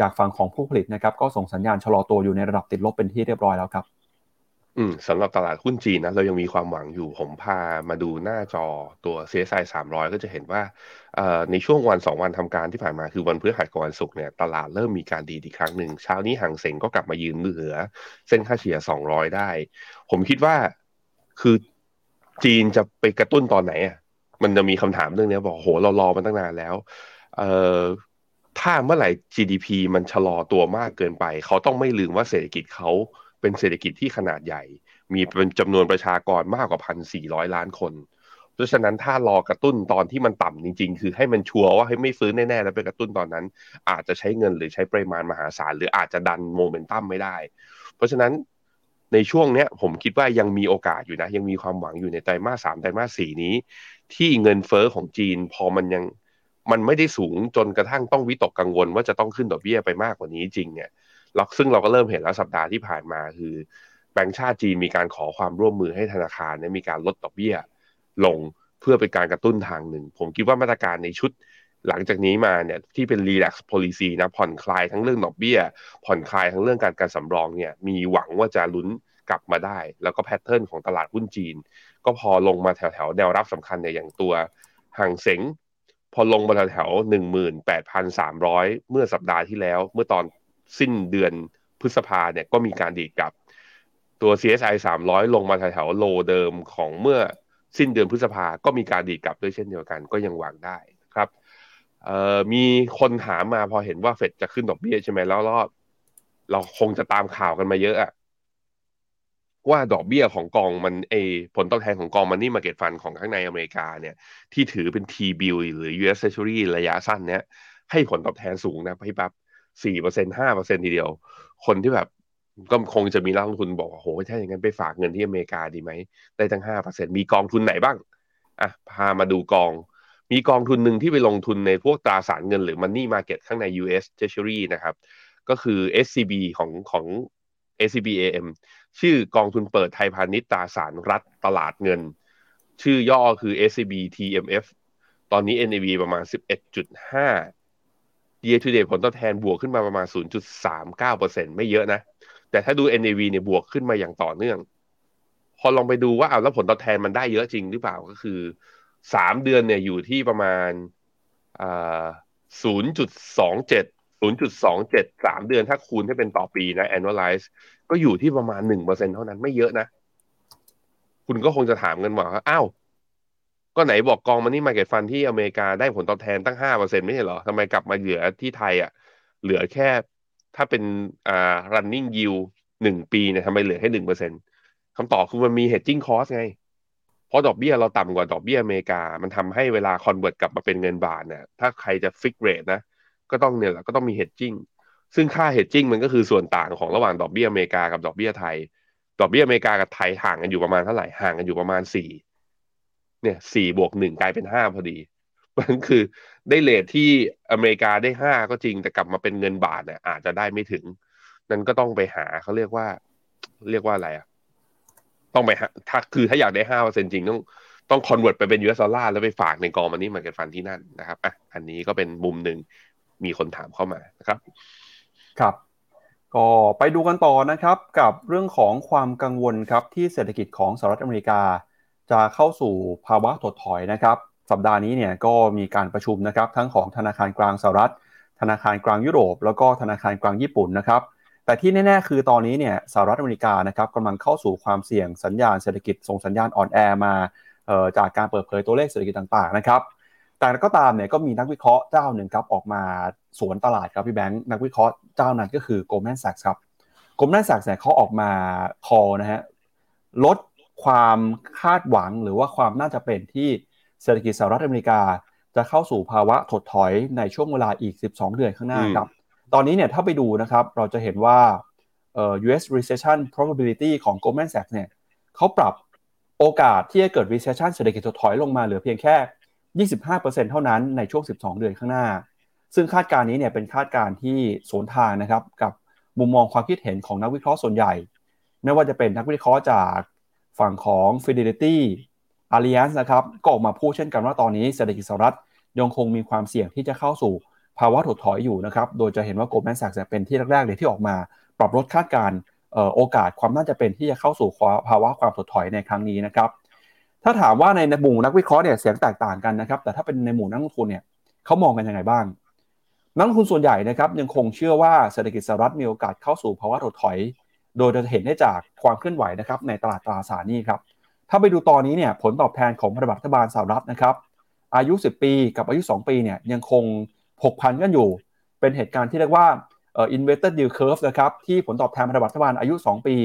จากฝั่งของผู้ผลิตนะครับก็ส่งสัญญาณชะลอตัวอยู่ในระดับติดลบเป็นที่เรียบร้อยแล้วครับ อืมสำหรับตลาดหุ้นจีนนะเรายังมีความหวังอยู่ผมพามาดูหน้าจอตัว CSI 300 ก็จะเห็นว่าในช่วงวันสองวันทำการที่ผ่านมาคือวันพฤหัสกับวันศุกร์เนี่ยตลาดเริ่มมีการดีอีกครั้งหนึ่งเช้านี้หางเสงก็กลับมายืนเหนือ เส้นค่าเฉลี่ย 200 ได้ ผมคิดว่าคือจีนจะไปกระตุ้นตอนไหนอะมันจะมีคำถามเรื่องนี้บอกโหเรารอมาตั้งนานแล้ว เอ่อถ้าเมื่อไหร่ GDP มันชะลอตัวมากเกินไป เขาต้องไม่ลืมว่าเศรษฐกิจเขา เป็นเศรษฐกิจที่ขนาดใหญ่ มีเป็นจำนวนประชากรมากกว่าพันสี่ร้อยล้านคน เพราะฉะนั้นถ้ารอกระตุ้นตอนที่มันต่ำจริง ๆ คือให้มันชัวร์ว่าให้ไม่ฟื้นแน่ๆแล้วไปกระตุ้นตอนนั้น อาจจะใช้เงินหรือใช้ปริมาณมหาศาลหรืออาจจะดันโมเมนตัมไม่ได้ เพราะฉะนั้นในช่วงเนี้ยผมคิดว่ายังมีโอกาสอยู่นะ ยังมีความหวังอยู่ในไตรมาสสามไตรมาสสี่นี้ ที่เงินเฟอ้อของจีนพอมันยังมันไม่ได้สูงจนกระทั่งต้องวิตกกังวลว่าจะต้องขึ้นดอกเบี้ยไปมากกว่านี้จริงเนี่ย เราซึ่งเราก็เริ่มเห็นแล้วสัปดาห์ที่ผ่านมาคือแบงก์ชาติจีนมีการขอความร่วมมือให้ธนาคารเนี่ยมีการลดดอกเบี้ยลงเพื่อเป็นการกระตุ้นทางหนึ่ง ผมคิดว่ามาตรการในชุดหลังจากนี้มาเนี่ยที่เป็น relax policy นะผ่อนคลายทั้งเรื่องดอกเบี้ย ผ่อนคลายทั้งเรื่องการการสำรองเนี่ยมีหวังว่าจะลุ้นกลับมาได้ แล้วก็แพทเทิร์นของตลาดหุ้นจีน ก็พอลงมาแถวแถวแนวรับสำคัญเนี่ยอย่างตัวห่างเสงพอลงมาแถวแถวหนึ่งหมื่นแปดพันสามร้อยเมื่อสัปดาห์ที่แล้ว เมื่อตอน สิ้นเดือนพฤษภาเนี่ยก็มีการดีดกลับ ตัว CSI 300 ลงมาแถวๆโลเดิมของเมื่อสิ้นเดือนพฤษภาก็มีการดีดกลับด้วยเช่นเดียวกันก็ยังวังได้ครับมีคนถามมาพอเห็นว่าเฟดจะขึ้นดอกเบี้ยใช่ไหมแล้วรอบเราคงจะตามข่าวกันมาเยอะอะว่าดอกเบี้ยของกองมันเอผลตอบแทนของกองมันนี่มาเก็ตฟันของข้างในอเมริกาเนี่ย ที่ถือเป็น T-bill หรือ US Treasury ระยะสั้นเนี้ยให้ผลตอบแทนสูงนะพี่ปั๊บ สี่เปอร์เซ็นห้าเปอร์เซ็นทีเดียว คนที่แบบก็คงจะมีนักลงทุนบอกว่าโหถ้าอย่างนั้นไปฝากเงินที่อเมริกาดีไหม ได้ตั้งห้าเปอร์เซ็นมีกองทุนไหนบ้างอะพามาดูกอง มีกองทุนหนึ่งที่ไปลงทุนในพวกตราสารเงินหรือ Money Market ข้างใน US Treasury นะครับ ก็คือ SCB ของของ SCBAM ชื่อกองทุนเปิดไทยพาณิชย์ตราสารรัฐตลาดเงิน ชื่อย่อคือ SCB TMF ตอนนี้ NAV ประมาณ 11.5 year to date ผลตอบแทนบวกขึ้นมาประมาณ 0.39%ไม่เยอะนะ แต่ถ้าดู NAV เนี่ยบวกขึ้นมาอย่างต่อเนื่อง พอลองไปดูว่าเอาแล้วผลตอบแทนมันได้เยอะจริงหรือเปล่าก็คือสามเดือนเนี่ยอยู่ที่ประมาณาศูนย์จุดสองเจ็ดศูนย์จุดสองเจ็ดสามเดือนถ้าคูณให้เป็นต่อปีนะ annualize ก็อยู่ที่ประมาณหนึ่งเปอร์เซ็นเท่านั้นไม่เยอะนะ คุณก็คงจะถามกันว่าอ้าว ก็ไหนบอกกองมันนี่มาเก็ตฟันที่อเมริกาได้ผลตอบแทนตั้งห้าเปอร์เซ็นไม่ใช่เหรอทำไมกลับมาเหลือที่ไทยอะเหลือแค่ถ้าเป็นอ่า running yield หนึ่งปีเนี่ยทำไมเหลือแค่หนึ่งเปอร์เซ็นคำตอบคือมันมี hedging cost ไง เพราะดอกเบี้ยเราต่ำกว่าดอกเบี้ยอเมริกา มันทำให้เวลา convert กลับมาเป็นเงินบาทเนี่ยถ้าใครจะ fix rate นะ ก็ต้องเนี่ยก็ต้องมี hedging ซึ่งค่า hedging มันก็คือส่วนต่างของระหว่างดอกเบี้ยอเมริกากับดอกเบี้ยไทย ดอกเบี้ยอเมริกากับไทยห่างกันอยู่ประมาณเท่าไหร่ห่างกันอยู่ประมาณสี่ เนี่ยสี่บวกหนึ่งกลายเป็นห้าพอดี มันคือได้เลทที่อเมริกาได้ห้าก็จริง แต่กลับมาเป็นเงินบาทเนี่ยอาจจะได้ไม่ถึง นั่นก็ต้องไปหาเขาเรียกว่า เรียกว่าอะไรอะต้องไปหาถ้าคือถ้าอยากได้ห้าเปอร์เซ็นจริงต้องต้อง convert ไปเป็น US dollar แล้วไปฝากในกอง money market fund ที่นั่นนะครับอะอันนี้ก็เป็นมุมหนึ่งมีคนถามเข้ามานะครับ ครับ ก็ไปดูกันต่อนะครับกับเรื่องของความกังวลครับที่เศรษฐกิจของสหรัฐอเมริกา จะเข้าสู่ภาวะถดถอยนะครับ สัปดาห์นี้เนี่ยก็มีการประชุมนะครับทั้งของธนาคารกลางสหรัฐ ธนาคารกลางยุโรป แล้วก็ธนาคารกลางญี่ปุ่นนะครับ แต่ที่แน่ๆคือตอนนี้เนี่ยสหรัฐอเมริกานะครับกำลังเข้าสู่ความเสี่ยงสัญญาณเศรษฐกิจส่งสัญญาณอ่อนแอมาจากการเปิดเผยตัวเลขเศรษฐกิจต่างๆนะครับแต่ก็ตามเนี่ยก็มีนักวิเคราะห์เจ้าหนึ่งครับออกมาสวนตลาดครับพี่แบงค์นักวิเคราะห์เจ้านั้นก็คือ Goldman Sachs ครับ Goldman Sachs เนี่ยเขาออกมาคอนะฮะลด ความคาดหวังหรือว่าความน่าจะเป็นที่เศรษฐกิจสหรัฐอเมริกา จะเข้าสู่ภาวะถดถอยในช่วงเวลาอีก 12 เดือนข้างหน้าครับ ตอนนี้เนี่ยถ้าไปดูนะครับเราจะเห็นว่า US recession probability ของ Goldman Sachs เนี่ยเขาปรับโอกาสที่จะเกิด recession เศรษฐกิจถดถอยลงมาเหลือเพียงแค่ 25%เท่านั้นในช่วง 12 เดือนข้างหน้า ซึ่งคาดการณ์นี้เนี่ยเป็นคาดการณ์ที่สวนทางนะครับกับมุมมองความคิดเห็นของนักวิเคราะห์ส่วนใหญ่ ไม่ว่าจะเป็นนักวิเคราะห์จาก ฝั่งของ Fidelity a l l i a n c e นะครับก็ออกมาพูดเช่นกันว่าตอนนี้เศรษฐกิจสหรัฐยังคงมีความเสี่ยงที่จะเข้าสู่ภาวะถดถอยอยู่นะครับ โดยจะเห็นว่า Goldman Sachs เป็นที่แรกๆเลยที่ออกมาปรับลดคาดการโอกาสความน่าจะเป็นที่จะเข้าสู่ภาวะความถดถอยในครั้งนี้นะครับ ถ้าถามว่าในหมู่นักวิเคราะห์เนี่ยเสียงแตกต่างกันนะครับ แต่ถ้าเป็นในหมู่นักลงทุนเนี่ยเขามองกันยังไงบ้าง นักลงทุนส่วนใหญ่นะครับยังคงเชื่อว่าเศรษฐกิจสหรัฐมีโอกาสเข้าสู่ภาวะถดถอย โดยจะเห็นได้จากความเคลื่อนไหวนะครับในตลาดตราสารหนี้ครับ ถ้าไปดูตอนนี้เนี่ยผลตอบแทนของพันธบัตรรัฐบาลสหรัฐนะครับ อายุ 10 ปีกับอายุ 2 ปีเนี่ยยังคงผกพันกันอยู่ เป็นเหตุการณ์ที่เรียกว่าเอ่อ inverted yield curve นะครับที่ผลตอบแทนพันธบัตรรัฐบาลอายุ 2 ปี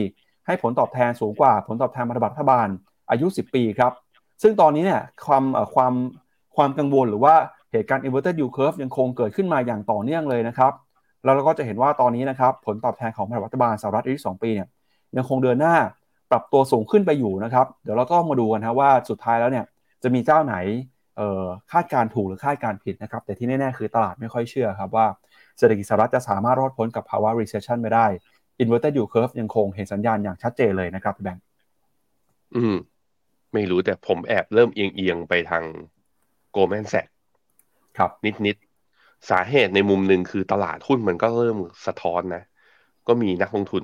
ให้ผลตอบแทนสูงกว่าผลตอบแทนพันธบัตรรัฐบาลอายุ 10 ปีครับ ซึ่งตอนนี้เนี่ยความความความกังวลหรือว่าเหตุการณ์ inverted yield curve ยังคงเกิดขึ้นมาอย่างต่อเนื่องเลยนะครับ แล้วเราก็จะเห็นว่าตอนนี้นะครับผลตอบแทนของพันธบัตรรัฐบาลสหรัฐอายุ2ปีเนี่ยยังคงเดินหน้าปรับตัวสูงขึ้นไปอยู่นะครับ เดี๋ยวเราก็มาดูกันนะว่าสุดท้ายแล้วเนี่ยจะมีเจ้าไหนคาดการถูกหรือคาดการผิดนะครับ แต่ที่แน่ ๆ คือตลาดไม่ค่อยเชื่อครับว่าเศรษฐกิจสหรัฐจะสามารถรอดพ้นกับภาวะ recession ไม่ได้ inverted yield curve ยังคงเห็นสัญญาณอย่างชัดเจนเลยนะครับพี่แบงค์อืม ไม่รู้แต่ผมแอบเริ่มเอียงๆไปทาง Goldman Sachs ครับนิดๆ สาเหตุในมุมหนึ่งคือตลาดหุ้นมันก็เริ่มสะท้อนนะ ก็มีนักลงทุน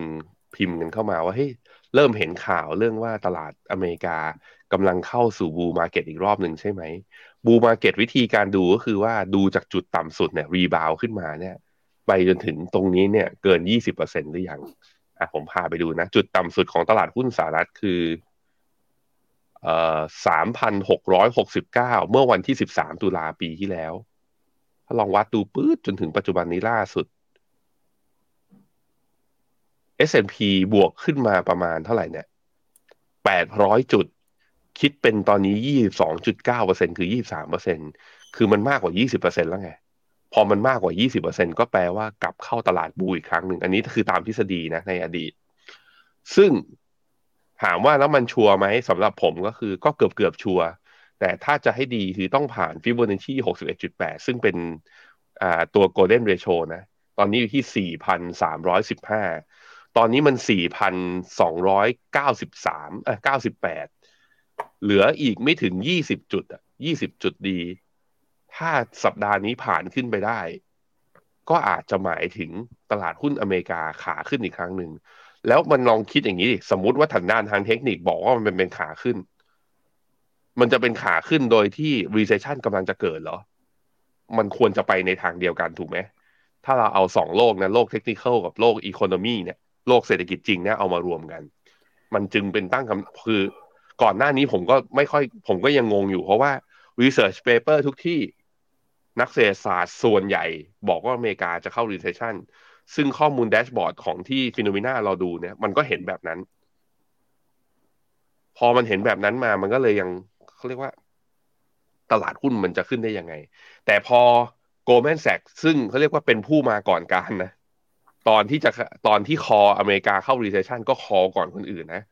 พิมพ์กันเข้ามาว่าเฮ้ยเริ่มเห็นข่าวเรื่องว่าตลาดอเมริกากำลังเข้าสู่ bull market อีกรอบหนึ่งใช่ไหม bull market วิธีการดูก็คือว่าดูจากจุดต่ำสุดเนี่ย rebound ขึ้นมาเนี่ย ไปจนถึงตรงนี้เนี่ยเกินยี่สิบเปอร์เซ็นหรือยังอะผมพาไปดูนะ จุดต่ำสุดของตลาดหุ้นสหรัฐคือเอ่อสามพันหกร้อยหกสิบเก้าเมื่อวันที่สิบสามตุลาปีที่แล้ว ถ้าลองวัดดูปื๊ดจนถึงปัจจุบันนี้ล่าสุด S&P บวกขึ้นมาประมาณเท่าไหร่เนี่ยแปดร้อยจุด คิดเป็นตอนนี้ยี่สองจุดเก้าเปอร์เซ็นคือยี่สามเปอร์เซ็นคือมันมากกว่ายี่สิบเปอร์เซ็นแล้วไง พอมันมากกว่ายี่สิบเปอร์เซ็นก็แปลว่ากลับเข้าตลาด bull อีกครั้งหนึ่ง อันนี้คือตามทฤษฎีนะในอดีต ซึ่งถามว่าแล้วมันชัวร์ไหมสำหรับผมก็คือก็เกือบเกือบชัวร์ แต่ถ้าจะให้ดีคือต้องผ่านฟิโบนัชชีหกสิบเอ็ดจุดแปดซึ่งเป็นตัวโกลเด้นเรโชนะตอนนี้อยู่ที่สี่พันสามร้อยสิบห้าตอนนี้มันสี่พันสองร้อยเก้าสิบสามเออเก้าสิบแปดเหลืออีกไม่ถึงยี่สิบจุดอะยี่สิบจุดดี ถ้าสัปดาห์นี้ผ่านขึ้นไปได้ ก็อาจจะหมายถึงตลาดหุ้นอเมริกาขาขึ้นอีกครั้งหนึ่ง แล้วมันลองคิดอย่างนี้ สมมติว่าถันด้านทางเทคนิคบอกว่ามันเป็นขาขึ้น มันจะเป็นขาขึ้นโดยที่ recession กำลังจะเกิดเหรอ มันควรจะไปในทางเดียวกันถูกไหม ถ้าเราเอาสองโลกนะโลกเทคนิคกับโลก economy เนี่ยโลกเศรษฐกิจจริงเนี่ยเอามารวมกัน มันจึงเป็นตั้งคำคือก่อนหน้านี้ผมก็ไม่ค่อย ผมก็ยังงงอยู่เพราะว่า research paper ทุกที่นักเศรษฐศาสตร์ส่วนใหญ่ บอกว่าอเมริกาจะเข้า recession ซึ่งข้อมูล dashboard ของที่ Finnomena เราดูเนี่ย มันก็เห็นแบบนั้น พอมันเห็นแบบนั้นมามันก็เลยยัง เขาเรียกว่า ตลาดหุ้นมันจะขึ้นได้ยังไง แต่พอโกลแมนแซกซึ่งเขาเรียกว่าเป็นผู้มาก่อนการนะ ตอนที่จะตอนที่คออเมริกาเข้า recession ก็คอก่อนคนอื่นนะ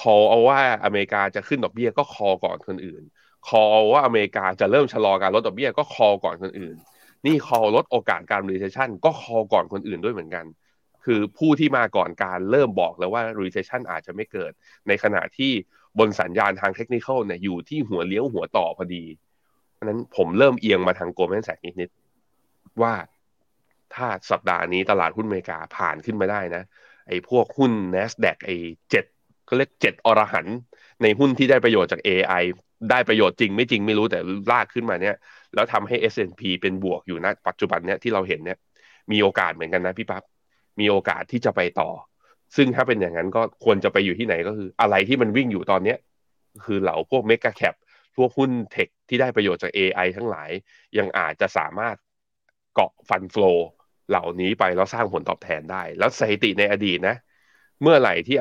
คอเอาว่าอเมริกาจะขึ้นดอกเบี้ยก็คอก่อนคนอื่น คอาว่าอเมริกาจะเริ่มชะลอการลดดอกเบี้ยก็คอก่อนคนอื่น นี่คอลดโอกาสการ recession ก็คอก่อนคนอื่นด้วยเหมือนกัน คือผู้ที่มาก่อนการเริ่มบอกแล้วว่า recession อาจจะไม่เกิด ในขณะที่บนสัญญาณทางเทคนิคเนี่ยอยู่ที่หัวเลี้ยวหัวต่อพอดีราะนั้นผมเริ่มเอียงมาทางโกลแมนแซกนิดๆว่าถ้าสัปดาห์นี้ตลาดหุ้นอเมริกาผ่านขึ้นมาได้นะ ไอ้พวกหุ้น NASDAQ ไอ้เจ็ดก็เรียกเจ็ดอรหัน ในหุ้นที่ได้ประโยชน์จาก AI ได้ประโยชน์จริงไม่จริงไม่รู้แต่ลากขึ้นมาเนี่ย แล้วทำให้ S&P เป็นบวกอยู่ณปัจจุบันเนี่ยที่เราเห็นเนี่ยมีโอกาสเหมือนกันนะพี่ปับ๊บ มีโอกาสที่จะไปต่อ ซึ่งถ้าเป็นอย่างนั้นก็ควรจะไปอยู่ที่ไหนก็คือ อะไรที่มันวิ่งอยู่ตอนเนี้ยคือเหล่าพวกเมกะแคปพวกหุ้นเทคที่ได้ประโยชน์จาก AI ทั้งหลาย ยังอาจจะสามารถเกาะฟันฟลอเหล่านี้ไปแล้วสร้างผลตอบแทนได้ แล้วสถิติในอดีตนะ เมื่อไหร่ที่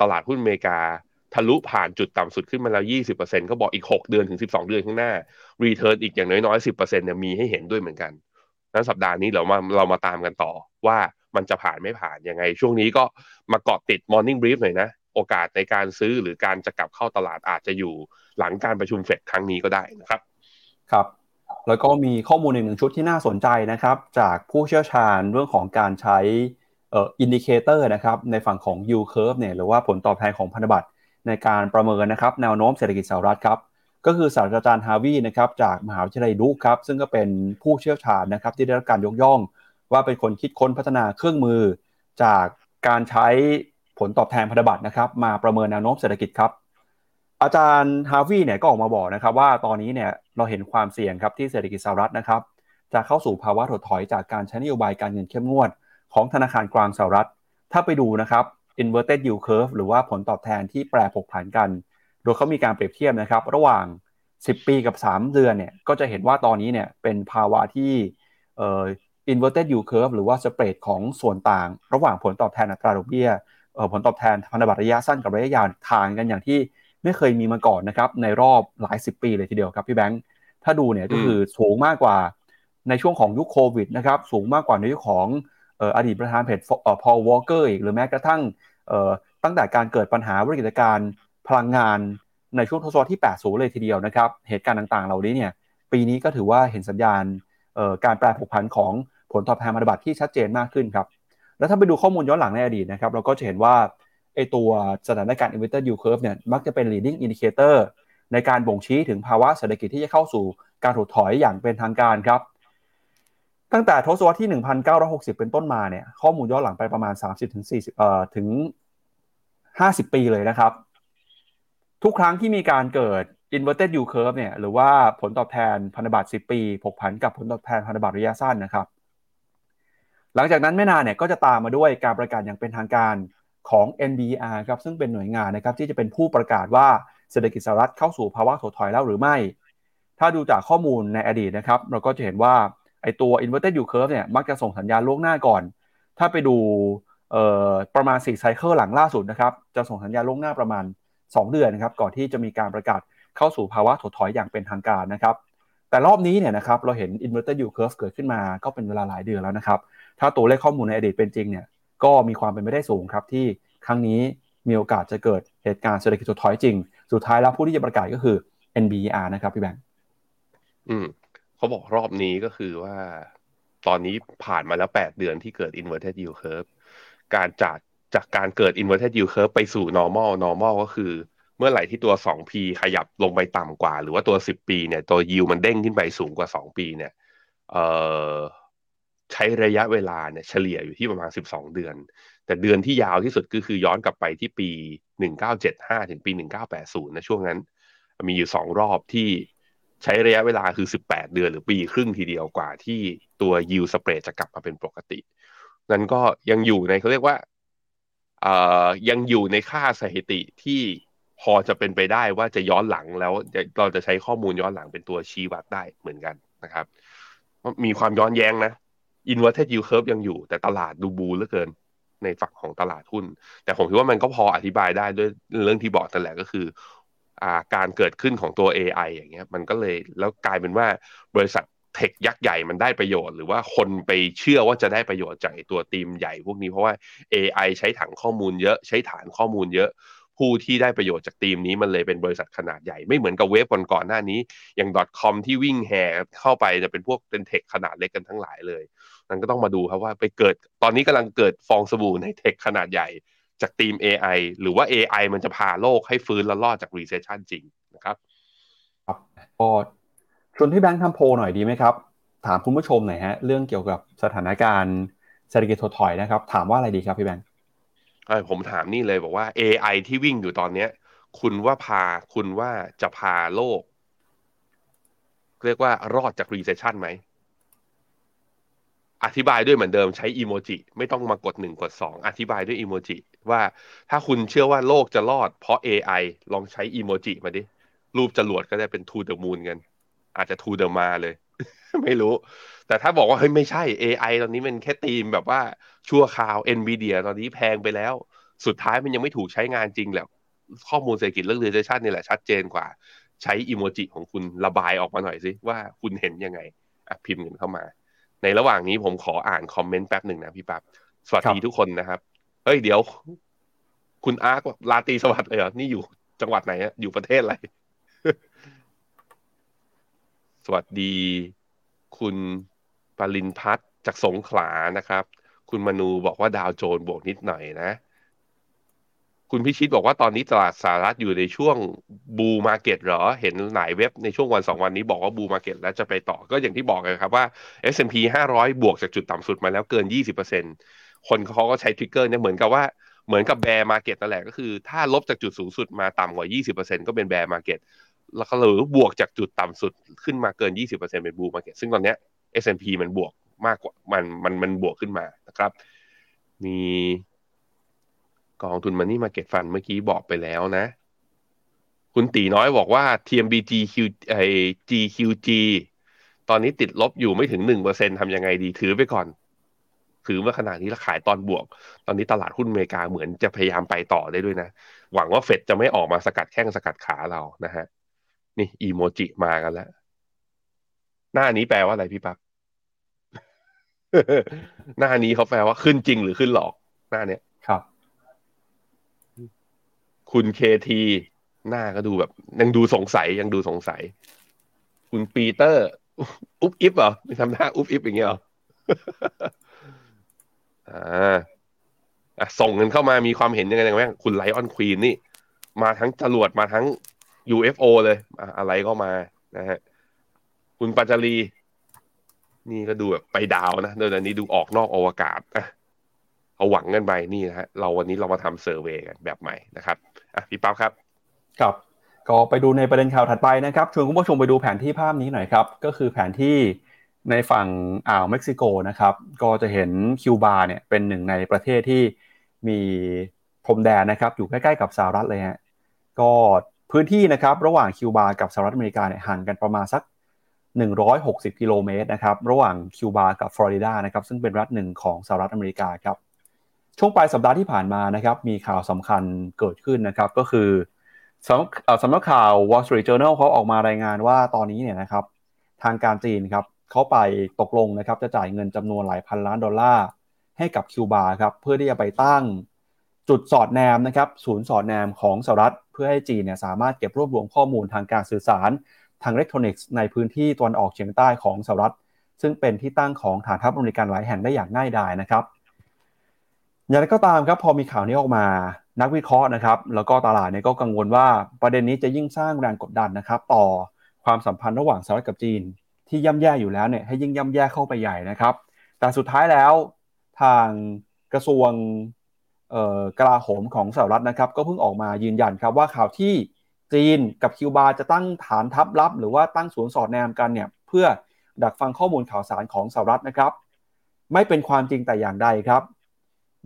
ตลาดหุ้นอเมริกาทะลุผ่านจุดต่ำสุดขึ้นมาแล้ว 20%ก็บอกอีก 6 เดือนถึง 12 เดือนข้างหน้า return อีกอย่างน้อยๆ 10%เนี่ยมีให้เห็นด้วยเหมือนกัน นั้นสัปดาห์นี้เรามาเรามาตามกันต่อว่า มันจะผ่านไม่ผ่านยังไง ช่วงนี้ก็มาเกาะติด Morning Brief หน่อยนะ โอกาสในการซื้อหรือการจะกลับเข้าตลาดอาจจะอยู่หลังการประชุมเฟดครั้งนี้ก็ได้นะครับ ครับ แล้วก็มีข้อมูลอีกหนึ่งชุดที่น่าสนใจนะครับ จากผู้เชี่ยวชาญเรื่องของการใช้ indicator นะครับในฝั่งของ yield curve เนี่ยหรือว่าผลตอบแทนของพันธบัตรในการประเมินนะครับแนวโน้มเศรษฐกิจสหรัฐครับก็คือศาสตราจารย์ฮาวีนะครับจากมหาวิทยาลัยดุครับซึ่งก็เป็นผู้เชี่ยวชาญนะครับที่ได้รับการยกย่อง ว่าเป็นคนคิดค้นพัฒนาเครื่องมือ จากการใช้ผลตอบแทนพันธบัตรนะครับมาประเมินแนวโน้มเศรษฐกิจครับ อาจารย์ฮาวีเนี่ยก็ออกมาบอกนะครับว่าตอนนี้เนี่ยเราเห็นความเสี่ยงครับที่เศรษฐกิจสหรัฐนะครับจะเข้าสู่ภาวะถดถอยจากการใช้นโยบายการเงินเข้มงวด ของธนาคารกลางสหรัฐ ถ้าไปดูนะครับ inverted yield curve หรือว่าผลตอบแทนที่แปรผกผันกัน โดยเขามีการเปรียบเทียบนะครับ ระหว่าง 10 ปีกับ 3 เดือนเนี่ยก็จะเห็นว่าตอนนี้เนี่ยเป็นภาวะที่เอ่อ inverted yield curve หรือว่าสเปรดของส่วนต่าง ระหว่างผลตอบแทนอัตราดอกเบี้ยผลตอบแทนพันธบัตรระยะสั้นกับระยะยาวทางกันอย่างที่ไม่เคยมีมาก่อนนะครับในรอบหลายสิบปีเลยทีเดียวครับพี่แบงค์ถ้าดูเนี่ยก็คือสูงมากกว่าในช่วงของยุคโควิดนะครับสูงมากกว่าในยุคของอดีตประธานเพจพอลวอลเกอร์อีกหรือแม้กระทั่งตั้งแต่การเกิดปัญหาวิกฤตการพลังงานในช่วงทศวรรษที่ 80 เลยทีเดียวนะครับ เหตุการณ์ต่างๆ เหล่านี้เนี่ย ปีนี้ก็ถือว่าเห็นสัญญาณการแปรผกผันของผ ลตอบแทนพันธบัตรที่ชัดเจนมากขึ้นครับแล้วถ้าไปดูข้อมูลย้อนหลังในอดีตนะครับเราก็จะเห็นว่าไอตัวสถานการณ์ inverted yield curve เนี่ยมักจะเป็น leading indicator ในการบ่งชี้ถึงภาวะเศรษฐกิจที่จะเข้าสู่การถดถอยอย่างเป็นทางการครับ ตั้งแต่ทศวรรษที่ 1960 เป็นต้นมาเนี่ยข้อมูลย้อนหลังไปประมาณ 30ถึง40เอ่อถึง 50 ปีเลยนะครับ ทุกครั้งที่มีการเกิด inverted yield curve เนี่ยหรือว่าผลตอบแทนพันธบัตร 10 ปีผกผันกับผลตอบแทนพันธบัตรระยะสั้นนะครับ หลังจากนั้นไม่นานเนี่ยก็จะตามมาด้วยการประกาศอย่างเป็นทางการของ NBR ครับซึ่งเป็นหน่วยงานนะครับที่จะเป็นผู้ประกาศว่าเศรษฐกิจสหรัฐเข้าสู่ภาวะถดถอยแล้วหรือไม่ ถ้าดูจากข้อมูลในอดีตนะครับเราก็จะเห็นว่าไอตัว inverted yield curve เนี่ยมักจะส่งสัญญาณล่วงหน้าก่อน ถ้าไปดูประมาณ4ไซเคิลหลังล่าสุดนะครับจะส่งสัญญาณล่วงหน้าประมาณ 2 เดือนนะครับก่อนที่จะมีการประกาศเข้าสู่ภาวะถดถอยอย่างเป็นทางการนะครับแต่รอบนี้เนี่ยนะครับเราเห็น inverted yield curve เกิดขึ้นมาก็เป็นเวลาหลายเดือนแล้วนะครับ ถ้าตัวเลขข้อมูลในอดีตเป็นจริงเนี่ยก็มีความเป็นไปได้สูงครับที่ครั้งนี้มีโอกาสจะเกิดเหตุการณ์เศรษฐกิจถดถอยจริง สุดท้ายแล้วผู้ที่จะประกาศก็คือ NBER นะครับพี่แบงค์อืมเขาบอกรอบนี้ก็คือว่า ตอนนี้ผ่านมาแล้วแปดเดือนที่เกิด inverted yield curve การจากจากการเกิด inverted yield curve ไปสู่ normal normal ก็คือ เมื่อไหร่ที่ตัว 2P ขยับลงไปต่ำกว่า หรือว่าตัว 10 ปีเนี่ยตัว yield มันเด้งขึ้นไปสูงกว่า 2 ปีเนี่ย เอ่อ ใช้ระยะเวลาเนี่ยเฉลี่ยอยู่ที่ประมาณ 12 เดือน แต่เดือนที่ยาวที่สุดก็คือย้อนกลับไปที่ปี 1975 ถึงปี 1980 นะช่วงนั้น มีอยู่ 2 รอบที่ใช้ระยะเวลาคือ 18 เดือนหรือปีครึ่งทีเดียวกว่าที่ตัว yield spread จะกลับมาเป็นปกติ นั้นก็ยังอยู่ในเขาเรียกว่าเอ่อยังอยู่ในค่าสถิติที่พอจะเป็นไปได้ว่าจะย้อนหลังแล้วเราจะใช้ข้อมูลย้อนหลังเป็นตัวชี้วัดได้เหมือนกันนะครับ มีความย้อนแย้งนะ inverted yield curve ยังอยู่ แต่ตลาดดูบูเหลือเกินในฝั่งของตลาดหุ้น แต่ผมคิดว่ามันก็พออธิบายได้ด้วยเรื่องที่บอกนั่นแหละก็คืออ่าการเกิดขึ้นของตัว AI อย่างเงี้ยมันก็เลยแล้วกลายเป็นว่าบริษัทเทคยักษ์ใหญ่มันได้ประโยชน์ หรือว่าคนไปเชื่อว่าจะได้ประโยชน์จากตัวทีมใหญ่พวกนี้เพราะว่า AI ใช้ถังข้อมูลเยอะใช้ฐานข้อมูลเยอะ ผู้ที่ได้ประโยชน์จากทีมนี้มันเลยเป็นบริษัทขนาดใหญ่ไม่เหมือนกับเว็บก่อนๆหน้านี้อย่าง .com ที่วิ่งแห่เข้าไปจะเป็นพวกเป็นเทคขนาดเล็กกันทั้งหลายเลย นั่นก็ต้องมาดูครับว่าไปเกิดตอนนี้กำลังเกิดฟองสบู่ในเทคขนาดใหญ่จากทีม AI หรือว่า AI มันจะพาโลกให้ฟื้นและรอดจาก recession จริงนะครับครับก็ชวนพี่แบงค์ทำโพหน่อยดีไหมครับ ถามคุณผู้ชมหน่อยฮะ เรื่องเกี่ยวกับสถานการณ์เศรษฐกิจถดถอยนะครับ ถามว่าอะไรดีครับพี่แบงค์ผมถามนี่เลยบอกว่า AI ที่วิ่งอยู่ตอนเนี้ย คุณว่าพาคุณว่าจะพาโลก เรียกว่ารอดจาก recession ไหม อธิบายด้วยเหมือนเดิมใช้อีโมจิไม่ต้องมากดหนึ่งกดสองอธิบายด้วยอีโมจิว่าถ้าคุณเชื่อว่าโลกจะรอดเพราะ AI ลองใช้อีโมจิมาดิ รูปจรวดก็ได้เป็น to the moon กัน อาจจะ to the มาเลย ไม่รู้ แต่ถ้าบอกว่าเฮ้ยไม่ใช่ AI ตอนนี้มันแค่ตีมแบบว่าชั่วคราว NVIDIA ตอนนี้แพงไปแล้ว สุดท้ายมันยังไม่ถูกใช้งานจริงแล้วข้อมูลเศรษฐกิจเรื่อง recession นี่แหละชัดเจนกว่า ใช้อีโมจิของคุณระบายออกมาหน่อยสิว่าคุณเห็นยังไงอพิมพ์กันเข้ามา ในระหว่างนี้ผมขออ่านคอมเมนต์แป๊บหนึ่งนะพี่ปับ๊บสวัสดีทุกคนนะครับ เฮ้ยเดี๋ยว คุณอาร์คลาตีสวัสดิ์เลยเหรอ นี่อยู่จังหวัดไหนอะอยู่ประเทศอะไร สวัสดี คุณปรินพัฒน์จากสงขลานะครับ คุณมนูบอกว่าดาวโจนส์บวกนิดหน่อยนะ คุณพิชิตบอกว่าตอนนี้ตลาดสหรัฐอยู่ในช่วง bull market เหรอ เห็นหลายเว็บในช่วงวันสองวันนี้บอกว่า bull market แล้วจะไปต่อก็อย่างที่บอกเลยครับว่า S&P 500 บวกจากจุดต่ำสุดมาแล้วเกิน 20%คนเขาก็ใช้ trigger เนี่ยเหมือนกับว่าเหมือนกับ bear market นั่นแหละก็คือ ถ้าลบจากจุดสูงสุดมาต่ำกว่า 20%ก็เป็น bear market แล้วก็หรือบวกจากจุดต่ำสุดขึ้นมาเกิน 20%เป็น bull market ซึ่งตอนเนี้ย S&P มันบวกมากกว่ามันมันมันบวกขึ้นมานะครับ มี กองทุน money market fund เมื่อกี้บอกไปแล้วนะ คุณตีน้อยบอกว่า TMBG Q ไอ GQG ตอนนี้ติดลบอยู่ไม่ถึงหนึ่งเปอร์เซ็นต์ทำยังไงดีถือไปก่อน ถือมาขนาดนี้แล้วขายตอนบวก ตอนนี้ตลาดหุ้นอเมริกาเหมือนจะพยายามไปต่อได้ด้วยนะ หวังว่าเฟดจะไม่ออกมาสกัดแข้งสกัดขาเรานะฮะ นี่อีโมจิมากันแล้ว หน้านี้แปลว่าอะไรพี่ปั๊บหน้านี้เขาแปลว่าขึ้นจริงหรือขึ้นหลอก หน้าเนี้ยครับ คุณเคทีหน้าก็ดูแบบ ยังดูสงสัยยังดูสงสัย คุณปีเตอร์ อุ๊บอิบเหรอมีทำหน้าอุ๊บอิบอย่างเงี้ยเหรออ่าส่งเงินเข้ามามีความเห็นยังไงบ้างคุณไลออนควีนนี่ มาทั้งจรวดมาทั้ง UFO เลยอะอะไรก็มานะฮะคุณปัจจารี นี่ก็ดูแบบไปดาวนะเดี๋ยวนี้ดูออกนอกอวกาศอะเอาหวังกันไปนี่นะฮะเราวันนี้เรามาทำเซอร์เวยกันแบบใหม่นะครับ อะพี่ป๊าบครับ ครับ ก็ไปดูในประเด็นข่าวถัดไปนะครับชวนคุณผู้ชมไปดูแผนที่ภาพนี้หน่อยครับ ก็คือแผนที่ในฝั่งอ่าวเม็กซิโกนะครับ ก็จะเห็นคิวบาเนี่ยเป็นหนึ่งในประเทศที่มีพรมแดนนะครับ อยู่ใกล้ๆกับสหรัฐเลยฮะ ก็พื้นที่นะครับ ระหว่างคิวบากับสหรัฐอเมริกาเนี่ยห่างกันประมาณสัก 160 กิโลเมตรนะครับ ระหว่างคิวบากับฟลอริดานะครับ ซึ่งเป็นรัฐหนึ่งของสหรัฐอเมริกาครับ ช่วงปลายสัปดาห์ที่ผ่านมานะครับมีข่าวสำคัญเกิดขึ้นนะครับก็คือสำสำนักข่าว Wall Street Journal เขาออกมารายงานว่าตอนนี้เนี่ยนะครับทางการจีนครับเขาไปตกลงนะครับจะจ่ายเงินจำนวนหลายพันล้านดอลลาร์ให้กับคิวบาครับเพื่อที่จะไปตั้งจุดสอดแนมนะครับศูนย์สอดแนมของสหรัฐ เพื่อให้จีนเนี่ยสามารถเก็บรวบรวมข้อมูลทางการสื่อสาร ทางอิเล็กทรอนิกส์ในพื้นที่ตะวันออกเฉียงใต้ของสหรัฐ ซึ่งเป็นที่ตั้งของฐานทัพอเมริกันหลายแห่งได้อย่างง่ายดายนะครับ อย่างไรก็ตามครับพอมีข่าวนี้ออกมานักวิเคราะห์นะครับแล้วก็ตลาดเนี่ยก็กังวลว่าประเด็นนี้จะยิ่งสร้างแรงกดดันนะครับ ต่อความสัมพันธ์ระหว่างสหรัฐกับจีน ที่ย่ำแย่อยู่แล้วเนี่ยให้ยิ่งย่ำแย่เข้าไปใหญ่นะครับ แต่สุดท้ายแล้วทางกระทรวงกลาโหมของสหรัฐนะครับ ก็เพิ่งออกมายืนยันครับว่าข่าวที่จีนกับคิวบาจะตั้งฐานทัพลับ หรือว่าตั้งศูนย์สอดแนมกันเนี่ยเพื่อดักฟังข้อมูลข่าวสารของสหรัฐนะครับ ไม่เป็นความจริงแต่อย่างใดครับ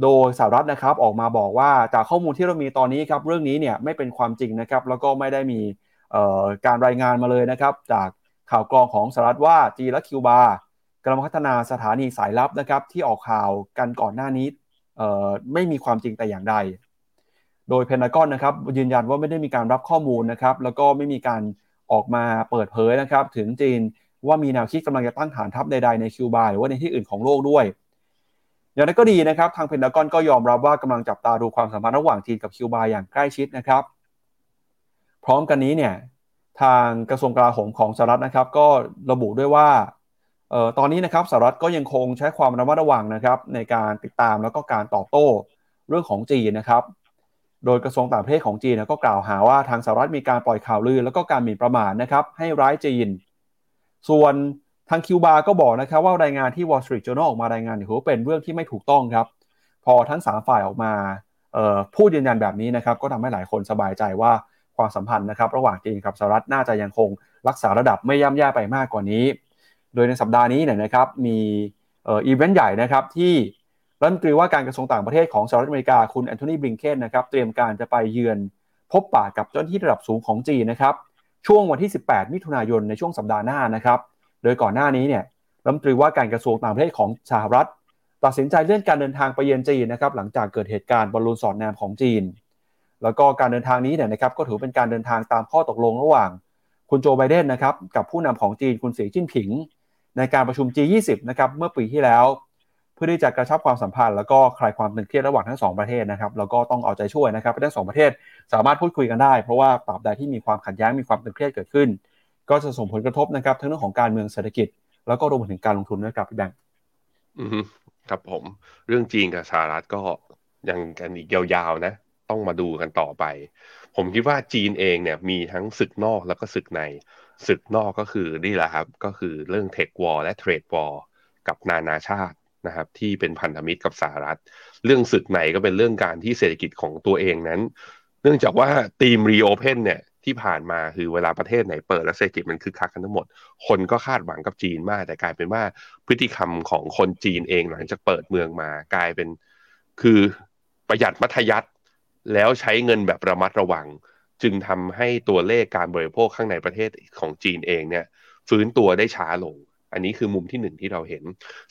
โดยสหรัฐนะครับออกมาบอกว่าจากข้อมูลที่เรามีตอนนี้ครับเรื่องนี้เนี่ยไม่เป็นความจริงนะครับแล้วก็ไม่ได้มีการรายงานมาเลยนะครับ จากข่าวกรองของสหรัฐว่าจีนและคิวบากำลังพัฒนาสถานีสายลับนะครับ ที่ออกข่าวกันก่อนหน้านี้ไม่มีความจริงแต่อย่างใด โดยเพนทากอนนะครับยืนยันว่าไม่ได้มีการรับข้อมูลนะครับ แล้วก็ไม่มีการออกมาเปิดเผยนะครับ ถึงจีนว่ามีแนวคิดกำลังจะตั้งฐานทัพใดๆในคิวบาหรือว่าในที่อื่นของโลกด้วย อย่างนั้นก็ดีนะครับ ทางเพนทากอนก็ยอมรับว่ากำลังจับตาดูความสัมพันธ์ระหว่างจีนกับคิวบาอย่างใกล้ชิดนะครับ พร้อมกันนี้เนี่ยทางกระทรวงกลาโหมของสหรัฐนะครับ ก็ระบุด้วยว่าออตอนนี้นะครับสหรัฐก็ยังคงใช้ความระมัดระวังนะครับ ในการติดตามแล้วก็การตอบโต้เรื่องของจีนนะครับ โดยกระทรวงต่างประเทศของจีนก็กล่าวหาว่าทางสหรัฐมีการปล่อยข่าวลือ แล้วก็การหมิ่นประมาทนะครับ ให้ร้ายจีน ส่วน ทางคิวบาก็บอกนะครับว่ารายงานที่ Wall Street Journal ออกมารายงานถือว่าเป็นเรื่องที่ไม่ถูกต้องครับ พอทั้งสามฝ่ายออกมาพูดยืนยันแบบนี้นะครับก็ทำให้หลายคนสบายใจว่าความสัมพันธ์นะครับระหว่างจีนกับสหรัฐน่าจะยังคงรักษาระดับไม่ย่ำแย่ไปมากกว่านี้ โดยในสัปดาห์นี้เนี่ยนะครับมีอีเวนต์ใหญ่นะครับที่รัฐมนตรีว่าการกระทรวงต่างประเทศของสหรัฐอเมริกาคุณแอนโทนีบลิงเคนนะครับเตรียมการจะไปเยือนพบปะกับเจ้าหน้าที่ระดับสูงของจีนนะครับช่วงวันที่ 18 มิถุนายนในช่วงสัปดาห์หน้านะครับ โดยก่อนหน้านี้เนี่ยรัฐมนตรีว่าการกระทรวงต่างประเทศของสหรัฐ ตัดสินใจเลื่อนการเดินทางไปเยือนจีนนะครับหลังจากเกิดเหตุการณ์บอลลูนสอดแนมของจีน แล้วก็การเดินทางนี้เนี่ยนะครับก็ถือเป็นการเดินทางตามข้อตกลงระหว่าง คุณโจไบเดนนะครับกับผู้นำของจีนคุณสีจิ้นผิง ในการประชุม G20 นะครับเมื่อปีที่แล้ว เพื่อที่จะกระชับความสัมพันธ์แล้วก็คลายความตึงเครียดระหว่างทั้งสองประเทศนะครับแล้วก็ต้องเอาใจช่วยนะครับทั้งสองประเทศสามารถพูดคุยกันได้ เพราะว่าตราบใดที่มีความขัดแย้งมีความตึงเครียดเกิดขึ้น ก็จะส่งผลกระทบนะครับทั้งเรื่องของการเมืองเศรษฐกิจ แล้วก็รวมถึงการลงทุนด้วยครับพี่แบงค์ครับผมเรื่องจีนกับสหรัฐก็ยังกันอีกยาวๆนะ ต้องมาดูกันต่อไป ผมคิดว่าจีนเองเนี่ยมีทั้งศึกนอกแล้วก็ศึกในศึกนอกก็คือนี่แหละครับ ก็คือเรื่องเทควอลและเทรดวอลกับนานาชาตินะครับที่เป็นพันธมิตรกับสหรัฐ เรื่องศึกในก็เป็นเรื่องการที่เศรษฐกิจของตัวเองนั้น เนื่องจากว่าทีมรีโอเพนเนี่ย ที่ผ่านมาคือเวลาประเทศไหนเปิดแล้วเศรษฐกิจมันคึกคักกันทั้งหมด คนก็คาดหวังกับจีนมาก แต่กลายเป็นว่าพฤติกรรมของคนจีนเองหลังจากเปิดเมืองมากลายเป็น คือประหยัดมัธยัติแล้วใช้เงินแบบระมัดระวัง จึงทำให้ตัวเลขการบริโภคข้างในประเทศของจีนเองเนี่ย ฟื้นตัวได้ช้าลง อันนี้คือมุมที่หนึ่งที่เราเห็น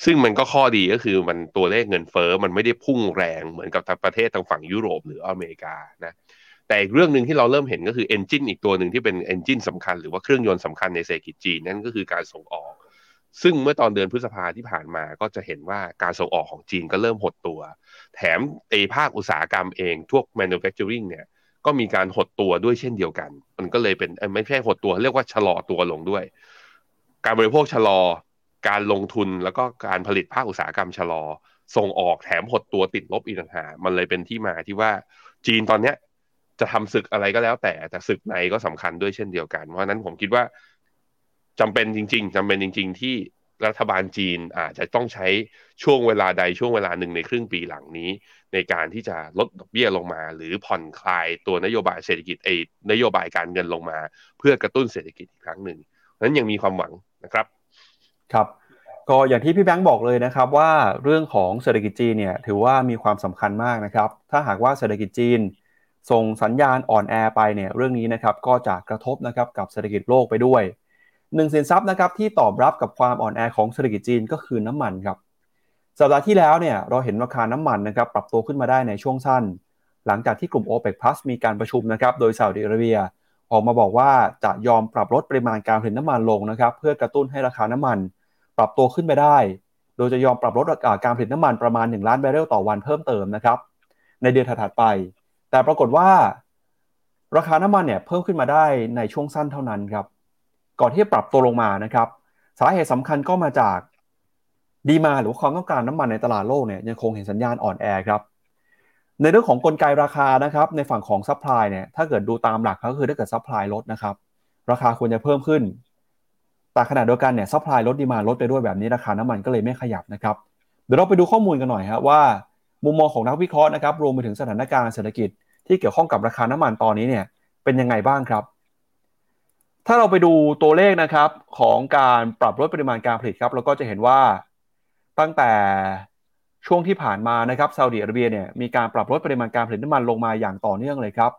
ซึ่งมันก็ข้อดีก็คือมันตัวเลขเงินเฟ้อมันไม่ได้พุ่งแรงเหมือนกับประเทศทางฝั่งยุโรปหรืออเมริกานะ แต่อีกเรื่องหนึ่งที่เราเริ่มเห็นก็คือ engine อีกตัวหนึ่งที่เป็น engine สำคัญหรือว่าเครื่องยนต์สำคัญในเศรษฐกิจจีนนั่นก็คือการส่งออก ซึ่งเมื่อตอนเดือนพฤษภาที่ผ่านมาก็จะเห็นว่าการส่งออกของจีนก็เริ่มหดตัว แถมเออภาคอุตสาหกรรมเองพวก manufacturing เนี่ยก็มีการหดตัวด้วยเช่นเดียวกัน มันก็เลยเป็นไม่ใช่หดตัวเรียกว่าชะลอตัวลงด้วย การบริโภคชะลอ การลงทุนแล้วก็การผลิตภาคอุตสาหกรรมชะลอ ส่งออกแถมหดตัวติดลบอีกต่างหากมันเลยเป็นที่มาที่ว่าจีนตอนเนี้ย จะทำศึกอะไรก็แล้วแต่แต่ศึกในก็สำคัญด้วยเช่นเดียวกัน เพราะนั้นผมคิดว่าจำเป็นจริง ๆจำเป็นจริง ๆ ที่รัฐบาลจีนอาจจะต้องใช้ช่วงเวลาใดช่วงเวลาหนึ่งในครึ่งปีหลังนี้ ในการที่จะลดดอกเบี้ยลงมา หรือผ่อนคลายตัวนโยบายเศรษฐกิจเอนโยบายการเงินลงมา เพื่อกระตุ้นเศรษฐกิจอีกครั้งหนึ่งนั้นยังมีความหวังนะครับครับก็อย่างที่พี่แบงค์บอกเลยนะครับว่าเรื่องของเศรษฐกิจจีนเนี่ยถือว่ามีความสำคัญมากนะครับ ถ้าหากว่าเศรษฐกิจจีน ส่งสัญญาณอ่อนแอไปเนี่ยเรื่องนี้นะครับก็จะกระทบนะครับกับเศรษฐกิจโลกไปด้วยหนึ่งสินทรัพย์นะครับที่ตอบรับกับความอ่อนแอของเศรษฐกิจจีนก็คือน้ำมันครับสัปดาห์ที่แล้วเนี่ยเราเห็นราคาน้ำมันนะครับปรับตัวขึ้นมาได้ในช่วงสั้น หลังจากที่กลุ่ม OPEC Plus มีการประชุมนะครับโดยซาอุดิอาระเบีย ออกมาบอกว่าจะยอมปรับลดปริมาณการผลิตน้ำมันลงนะครับเพื่อกระตุ้นให้ราคาน้ำมัน ปรับตัวขึ้นไปได้ โดยจะยอมปรับลดการผลิตน้ำมันประมาณ 1 ล้านบาร์เรลต่อวันเพิ่มเติมนะครับในเดือนถัดไป แต่ปรากฏว่า ราคาน้ำมันเนี่ยเพิ่มขึ้นมาได้ในช่วงสั้นเท่านั้นครับ ก่อนที่จะปรับตัวลงมานะครับ สาเหตุสำคัญก็มาจากดีมาหรือความต้องการน้ำมันในตลาดโลกเนี่ยยังคงเห็นสัญญาณอ่อนแอครับในเรื่องของกลไกราคานะครับในฝั่งของ supply เนี่ยถ้าเกิดดูตามหลักก็คือถ้าเกิด supply ลดนะครับราคาควรจะเพิ่มขึ้น แต่ขณะเดียวกันเนี่ย supply ลด demand ลดไปด้วยแบบนี้ราคาน้ำมันก็เลยไม่ขยับนะครับเดี๋ยวเราไปดูข้อมูลกันหน่อยฮะว่า มุมมองของนักวิเคราะห์นะครับรวมไปถึงสถานการณ์เศรษฐกิจ ที่เกี่ยวข้องกับราคาน้ำมันตอนนี้เนี่ยเป็นยังไงบ้างครับ ถ้าเราไปดูตัวเลขนะครับของการปรับลดปริมาณการผลิตครับเราก็จะเห็นว่าตั้งแต่ช่วงที่ผ่านมานะครับซาอุดิอาระเบียเนี่ยมีการปรับลดปริมาณการผลิตน้ำมันลงมาอย่างต่อเนื่องเลยครับ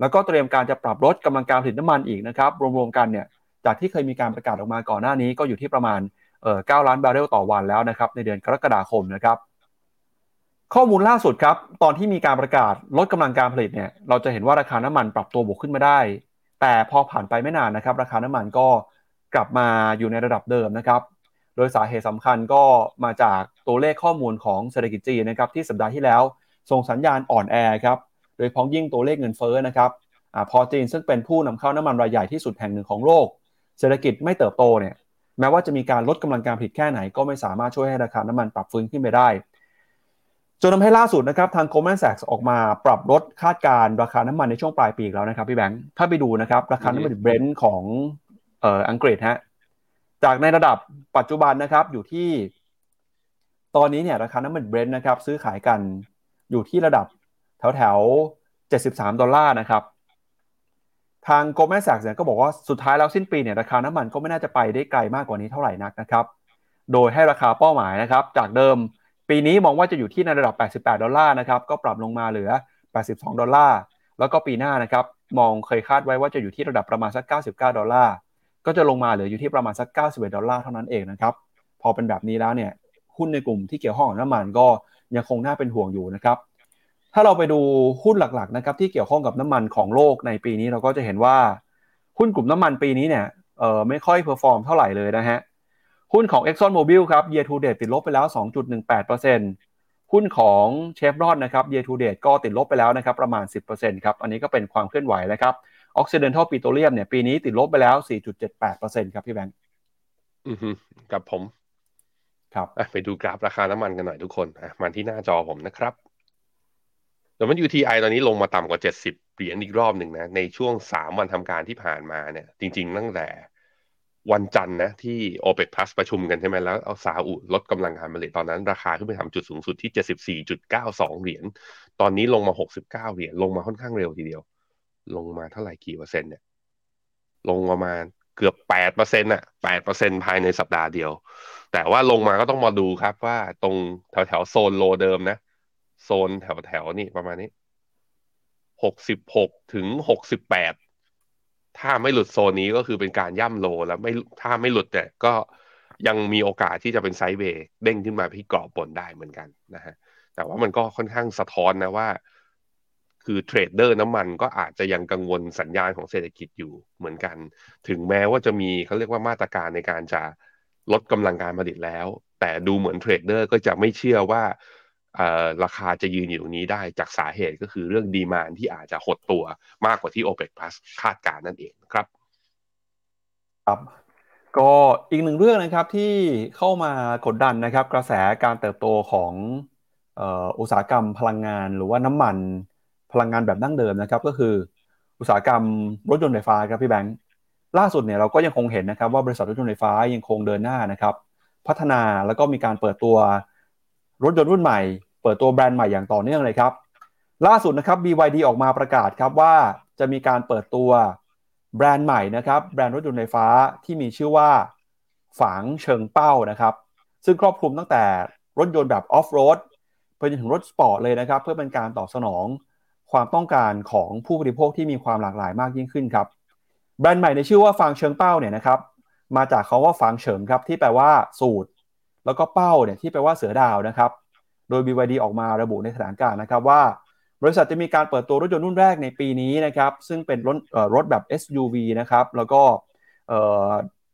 แล้วก็เตรียมการจะปรับลดกำลังการผลิตน้ำมันอีกนะครับ รวมๆกันเนี่ยจากที่เคยมีการประกาศออกมาก่อนหน้านี้ก็อยู่ที่ประมาณเอ่อ9ล้านบาร์เรลต่อวันแล้วนะครับในเดือนกรกฎาคมนะครับ ข้อมูลล่าสุดครับ ตอนที่มีการประกาศลดกำลังการผลิตเนี่ยเราจะเห็นว่าราคาน้ำมันปรับตัวบวกขึ้นมาได้ แต่พอผ่านไปไม่นานนะครับ ราคาน้ำมันก็กลับมาอยู่ในระดับเดิมนะครับ โดยสาเหตุสำคัญก็มาจากตัวเลขข้อมูลของเศรษฐกิจจีนนะครับที่สัปดาห์ที่แล้วส่งสัญญาณอ่อนแอครับโดยพ้องยิ่งตัวเลขเงินเฟ้อนะครับอพอจีนซึ่งเป็นผู้นำเข้าน้ำมันรายใหญ่ที่สุดแห่งหนึ่งของโลก เศรษฐกิจไม่เติบโตเนี่ยแม้ว่าจะมีการลดกำลังการผลิตแค่ไหนก็ไม่สามารถช่วยให้ราคาน้ำมันปรับฟื้นขึ้นไปได้ จนทำให้ล่าสุดนะครับทาง Goldman Sachs ออกมาปรับลดคาดการราคาน้ำมันในช่วงปลายปีแล้วนะครับพี่แบงค์ถ้าไปดูนะครับราคาน้ำมันเบรนท์ของเอ่ออังกฤษฮะจากในระดับปัจจุบันนะครับอยู่ที่ ตอนนี้เนี่ยราคาน้ำมันเบรนท์นะครับซื้อขายกันอยู่ที่ระดับแถวแถว73 ดอลลาร์นะครับทาง Goldman Sachs เนี่ยก็บอกว่าสุดท้ายแล้วสิ้นปีเนี่ยราคาน้ำมันก็ไม่น่าจะไปได้ไกลมากกว่านี้เท่าไหร่นักนะครับ โดยให้ราคาเป้าหมายนะครับจากเดิม ปีนี้มองว่าจะอยู่ที่ในระดับ 88 ดอลลาร์นะครับ ก็ปรับลงมาเหลือ 82 ดอลลาร์ แล้วก็ปีหน้านะครับ มองเคยคาดไว้ว่าจะอยู่ที่ระดับประมาณสัก 99 ดอลลาร์ ก็จะลงมาเหลืออยู่ที่ประมาณสัก 91 ดอลลาร์เท่านั้นเองนะครับ พอเป็นแบบนี้แล้วเนี่ย หุ้นในกลุ่มที่เกี่ยวข้องกับน้ำมันก็ยังคงน่าเป็นห่วงอยู่นะครับ ถ้าเราไปดูหุ้นหลักๆนะครับที่เกี่ยวข้องกับน้ำมันของโลกในปีนี้เราก็จะเห็นว่าหุ้นกลุ่มน้ำมันปีนี้เนี่ย เออไม่ค่อย perform เท่าไหร่เลยนะฮะ หุ้นของ Exxon Mobil ครับ year to date ติดลบไปแล้ว 2.18%หุ้นของ Chevron นะครับ year to date ก็ติดลบไปแล้วนะครับประมาณ 10%ครับ อันนี้ก็เป็นความเคลื่อนไหวแล้วครับ Occidental Petroleum เนี่ยปีนี้ติดลบไปแล้ว 4.78%ครับพี่แบงค์อือฮึกับผม ครับไปดูกราฟราคาน้ำมันกันหน่อยทุกคนอะมาที่หน้าจอผมนะครับแต่มัน UTI ตอนนี้ลงมาต่ำกว่า 70 เหรียญอีกรอบหนึ่งนะ ในช่วง 3 วันทำการที่ผ่านมาเนี่ย จริง ๆ ตั้งแต่ วันจันทร์นะที่ OPEC Plus ประชุมกันใช่ไหมแล้วเอาซาอุลดกำลังการผลิตตอนนั้น ราคาขึ้นไปทำจุดสูงสุดที่ 74.92 เหรียญตอนนี้ลงมา 69 เหรียญลงมาค่อนข้างเร็วทีเดียว ลงมาเท่าไหร่กี่เปอร์เซ็นต์เนี่ยลงประมาณเกือบ8เปอร์เซ็นต์อะ8เปอร์เซ็นต์ภายในสัปดาห์เดียว แต่ว่าลงมาก็ต้องมาดูครับว่าตรงแถวแถวโซนโลเดิมนะ โซนแถวแถวนี่ประมาณนี้ 66ถึง68 ถ้าไม่หลุดโซนนี้ก็คือเป็นการย่ำโลแล้วไม่ถ้าไม่หลุดเนี่ยก็ยังมีโอกาสที่จะเป็น sideway เด้งขึ้นมาที่กรอบบนได้เหมือนกันนะฮะแต่ว่ามันก็ค่อนข้างสะท้อนนะว่า คือ trader น้ำมันก็อาจจะยังกังวลสัญญาณของเศรษฐกิจอยู่เหมือนกัน ถึงแม้ว่าจะมีเขาเรียกว่ามาตรการในการจะลดกำลังการผลิตแล้ว แต่ดูเหมือน trader ก็จะไม่เชื่อว่า ราคาจะยืนอยู่ตรงนี้ได้จากสาเหตุก็คือเรื่อง demand ที่อาจจะหดตัวมากกว่าที่ OPEC Plus คาดการณ์นั่นเองครับรับ ครับ ก็อีกหนึ่งเรื่องนะครับที่เข้ามากดดันนะครับ กระแสการเติบโตของอุตสาหกรรมพลังงาน หรือว่าน้ำมันพลังงานแบบดั้งเดิมนะครับ ก็คืออุตสาหกรรมรถยนต์ไฟฟ้าครับพี่แบงค์ล่าสุดเนี่ยเราก็ยังคงเห็นนะครับว่าบริษัทรถยนต์ไฟฟ้ายังคงเดินหน้านะครับ พัฒนาแล้วก็มีการเปิดตัว รถยนต์รุ่นใหม่ เปิดตัวแบรนด์ใหม่อย่างต่อเนื่องเลยครับ ล่าสุดนะครับ BYD ออกมาประกาศครับว่าจะมีการเปิดตัวแบรนด์ใหม่นะครับ แบรนด์รถยนต์ไฟฟ้าที่มีชื่อว่า ฟางเฉิงเป้านะครับ ซึ่งครอบคลุมตั้งแต่รถยนต์แบบออฟโรดไปจนถึงรถสปอร์ตเลยนะครับ เพื่อเป็นการตอบสนองความต้องการของผู้บริโภคที่มีความหลากหลายมากยิ่งขึ้นครับ แบรนด์ใหม่ในชื่อว่าฟางเฉิงเป้าเนี่ยนะครับ มาจากคำว่าฟางเฉิงครับที่แปลว่าสูตร แล้วก็เป้าเนี่ยที่แปลว่าเสือดาวนะครับ โดย BYD ออกมาระบุในแถลงการนะครับว่า บริษัทจะมีการเปิดตัวรถยนต์รุ่นแรกในปีนี้นะครับซึ่งเป็นรถรถแบบ SUV นะครับแล้วก็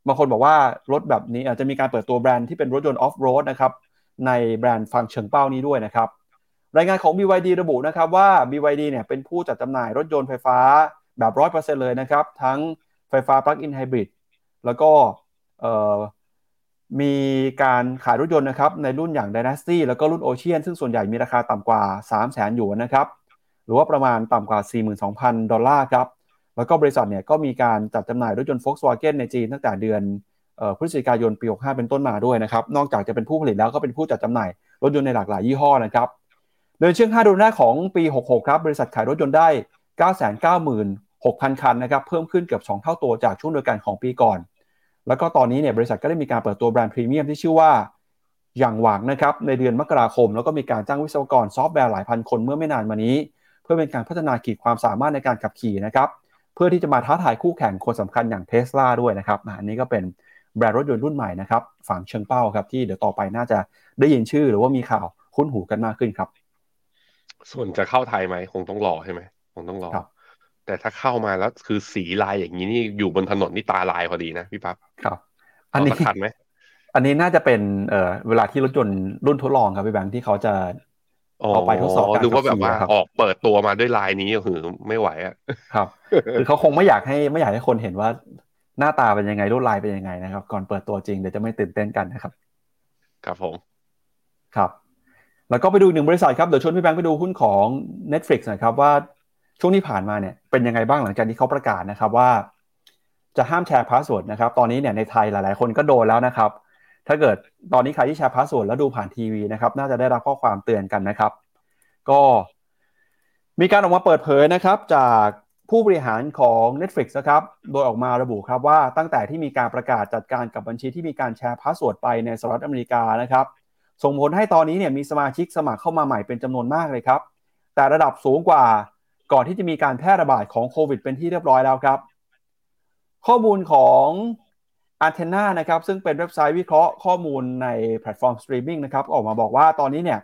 บางคนบอกว่ารถแบบนี้อาจจะมีการเปิดตัวแบรนด์ที่เป็นรถยนต์ออฟโรดนะครับในแบรนด์ฟังเฉิงเป้านี้ด้วยนะครับรายงานของ BYD ระบุนะครับว่า BYD เนี่ยเป็นผู้จัดจำหน่ายรถยนต์ไฟฟ้าแบบ 100%เลยนะครับ ทั้งไฟฟ้าปลั๊กอินไฮบริดแล้วก็ มีการขายรถยนต์นะครับในรุ่นอย่าง Dynasty แล้วก็รุ่น Ocean ซึ่งส่วนใหญ่มีราคาต่ำกว่า 3 0 0 0 0 0หยวนนะครับ หรือว่าประมาณต่ำกว่า 42,000 ดอลลาร์ครับ แล้วก็บริษัทเนี่ยก็มีการจัดจำหน่ายรถยนต์ Volkswagen ในจีนตั้งแต่เดือนพฤศจิกายนปี 65 เป็นต้นมาด้วยนะครับ นอกจากจะเป็นผู้ผลิตแล้วก็เป็นผู้จัดจำหน่ายรถยนต์ในหลากหลายยี่ห้อนะครับเดือนเชื่อง5เดือนแรกของปี 66 ครับบริษัทขายรถยนต์ได้ 996,000 คันนะครับเพิ่มขึ้นเกือบ 2 เท่าตัวจากช่วงเดียวกันของปีก่อน แล้วก็ตอนนี้เนี่ยบริษัทก็ได้มีการเปิดตัวแบรนด์พรีเมียมที่ชื่อว่าหยางหวังนะครับในเดือนมกราคม แล้วก็มีการจ้างวิศวกรซอฟต์แวร์หลายพันคนเมื่อไม่นานมานี้ เพื่อเป็นการพัฒนาขีดความสามารถในการขับขี่นะครับเพื่อที่จะมาท้าทายคู่แข่งคนสำคัญอย่างเทสลาด้วยนะครับอันนี้ก็เป็นแบรนด์รถยนต์รุ่นใหม่นะครับฟางเฉิงเป้าครับที่เดี๋ยวต่อไปน่าจะได้ยินชื่อหรือว่ามีข่าวคุ้นหูกันมากขึ้นครับ ส่วนจะเข้าไทยไหมคงต้องรอใช่ไหมคงต้องรอ แต่ถ้าเข้ามาแล้วคือสีลายอย่างนี้นี่อยู่บนถนนนี่ตาลายพอดีนะพี่ปั๊บครับ อันนี้ทันไหมอันนี้น่าจะเป็นเอ่อเวลาที่รถยนต์รุ่นทดลองครับพี่แบงค์ที่เขาจะเอาไปทดสอบการดูว่าแบบว่าออกเปิดตัวมาด้วยลายนี้ก็คือไม่ไหวอะครับคือเขาคงไม่อยากให้ไม่อยากให้คนเห็นว่าหน้าตาเป็นยังไงรูปลายเป็นยังไงนะครับ ก่อนเปิดตัวจริงเดี๋ยวจะไม่ตื่นเต้นกันนะครับ ครับผมครับ แล้วก็ไปดูหนึ่งบริษัทครับเดี๋ยวชวนพี่แบงค์ไปดูหุ้นของ Netflix นะครับว่า ช่วงที่ผ่านมาเนี่ยเป็นยังไงบ้างหลังจากที่เขาประกาศนะครับว่า จะห้ามแชร์พาสเวิร์ดนะครับตอนนี้เนี่ยในไทยหลาย ๆ คนก็โดนแล้วนะครับ ถ้าเกิดตอนนี้ใครที่แชร์พาสเวิร์ดแล้วดูผ่านทีวีนะครับน่าจะได้รับข้อความเตือนกันนะครับ ก็มีการออกมาเปิดเผยนะครับจากผู้บริหารของ Netflix นะครับ โดยออกมาระบุครับว่าตั้งแต่ที่มีการประกาศจัดการกับบัญชีที่มีการแชร์พาสเวิร์ดไปในสหรัฐอเมริกานะครับ ส่งผลให้ตอนนี้เนี่ยมีสมาชิกสมัครเข้ามาใหม่เป็นจำนวนมากเลยครับ แตะระดับสูงกว่า ก่อนที่จะมีการแพร่ระบาดของโควิดเป็นที่เรียบร้อยแล้วครับ ข้อมูลของ a n t e n n a นะครับซึ่งเป็นเว็บไซต์วิเคราะห์ข้อมูลในแพลตฟอร์มสตรีมมิ่งนะครับออกมาบอกว่าตอนนี้เนี่ย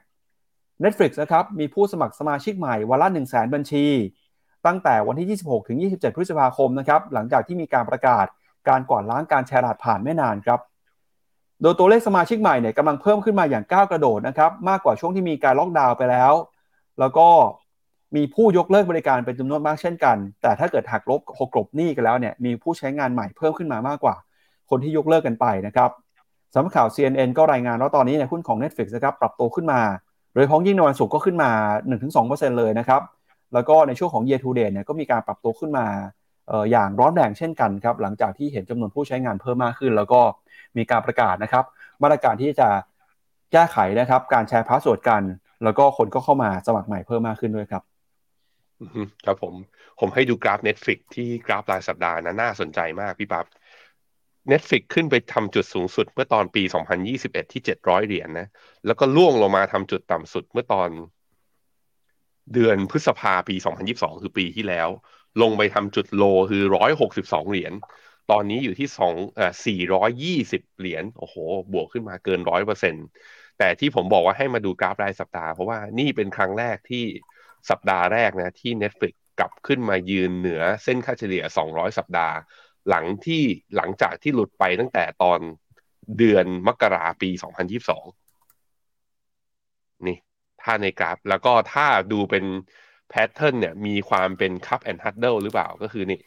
Netflix นะครับมีผู้สมัครสมาชิกใหม่วันละ 1 0 0 0 0 บัญชี ตั้งแต่วันที่ 26 ถึง 27 พฤษภาคมนะครับหลังจากที่มีการประกาศการกวาดล้างการแชร์รหัสผ่านไม่นานครับ โดยตัวเลขสมาชิกใหม่เนี่ยกำลังเพิ่มขึ้นมาอย่างก้าวกระโดดนะครับมากกว่าช่วงที่มีการล็อกดาวน์ไปแล้ว แล้วก็ มีผู้ยกเลิกบริการเป็นจำนวนมากเช่นกัน แต่ถ้าเกิดหักลบหกลบหนี้กันแล้วเนี่ยมีผู้ใช้งานใหม่เพิ่มขึ้นมามากกว่า คนที่ยกเลิกกันไปนะครับสำนักข่าว CNN ก็รายงานว่าตอนนี้เนี่ยหุ้นของ Netflix นะครับปรับตัวขึ้นมา โดยพ้องยิ่งในวันศุกร์ก็ขึ้นมา 1-2%เลยนะครับแล้วก็ในช่วงของ year to date เนี่ยก็มีการปรับตัวขึ้นมาอย่างร้อนแรงเช่นกันครับหลังจากที่เห็นจำนวนผู้ใช้งานเพิ่มมากขึ้น แล้วก็มีการประกาศนะครับมาตรการที่จะแก้ไขนะครับการแชร์พาสเวิร์ดกัน แล้วก็คนก็เข้ามาสมัครใหม่เพิ่มมากขึ้นด้วยครับ ครับผม ผมให้ดูกราฟ Netflix ที่กราฟรายสัปดาห์นะน่าสนใจมากพี่ปั๊บ Netflix ขึ้นไปทำจุดสูงสุดเมื่อตอนปี 2021 ที่ 700 เหรียญนะ แล้วก็ร่วงลงมาทำจุดต่ำสุดเมื่อตอนเดือนพฤษภาปี 2022 คือปีที่แล้ว ลงไปทำจุดโลคือ 162 เหรียญ ตอนนี้อยู่ที่2อ่อ420 เหรียญ โอ้โห บวกขึ้นมาเกิน 100%แต่ที่ผมบอกว่าให้มาดูกราฟรายสัปดาห์ เพราะว่านี่เป็นครั้งแรกที่ สัปดาห์แรกนะที่ Netflix กลับขึ้นมายืนเหนือเส้นค่าเฉลี่ย 200 สัปดาห์ หลังที่หลังจากที่หลุดไปตั้งแต่ตอนเดือนมกราปี 2022 นี่ ถ้าในกราฟ แล้วก็ถ้าดูเป็นแพทเทิร์นเนี่ยมีความเป็นคัพแอนด์ฮัตเดิลหรือเปล่าก็คือนี่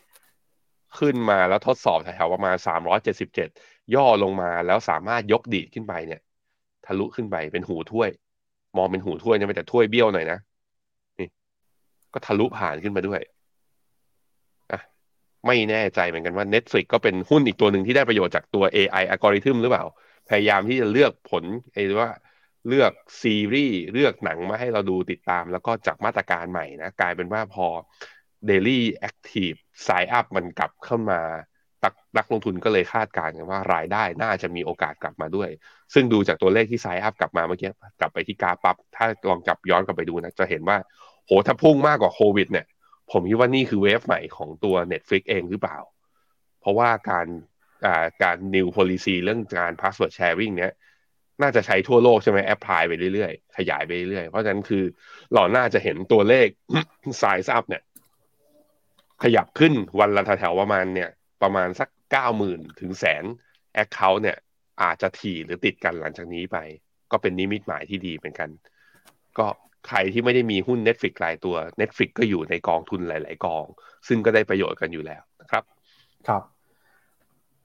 ขึ้นมาแล้วทดสอบแถวประมาณ 377 ย่อลงมาแล้วสามารถยกดีดขึ้นไปเนี่ย ทะลุขึ้นไปเป็นหูถ้วย มองเป็นหูถ้วยเนี่ยไม่แต่ถ้วยเบี้ยวหน่อยนะ ก็ทะลุผ่านขึ้นมาด้วยอะไม่แน่ใจเหมือนกันว่า Netflix ก็เป็นหุ้นอีกตัวหนึ่งที่ได้ประโยชน์จากตัว AI อัลกอริทึมหรือเปล่า พยายามที่จะเลือกผลไอ้ว่าเลือกซีรีส์เลือกหนังมาให้เราดูติดตาม แล้วก็จากมาตรการใหม่นะกลายเป็นว่าพอ Daily Active Sign Up มันกลับเข้ามาตักนักลงทุนก็เลยคาดการณ์กันว่ารายได้น่าจะมีโอกาสกลับมาด้วย ซึ่งดูจากตัวเลขที่ไซอัพกลับมาเมื่อกี้กลับไปที่กราฟปับ ถ้าลองกลับย้อนกลับไปดูนะ จะเห็นว่า โหถ้าพุ่งมากกว่าโควิด เนี่ย ผมคิดว่านี่คือเวฟใหม่ของตัว Netflix เองหรือเปล่า เพราะว่าการการ new policy เรื่องการ password sharing เนี้ยน่าจะใช้ทั่วโลกใช่ไหม apply ไปเรื่อยๆ ขยายไปเรื่อยๆ เพราะฉะนั้นคือเราน่าจะเห็นตัวเลข sign up เนี่ย ขยับขึ้นวันละแถวๆประมาณเนี่ย ประมาณสักเก้าหมื่นถึงแสน account เนี่ย อาจจะถี่หรือติดกันหลังจากนี้ไป ก็เป็นนิมิตหมายที่ดีเหมือนกัน ก็ ใครที่ไม่ได้มีหุ้น Netflix รายตัว Netflix ก็อยู่ในกองทุนหลาย ๆ กอง ซึ่งก็ได้ประโยชน์กันอยู่แล้วนะครับ ครับ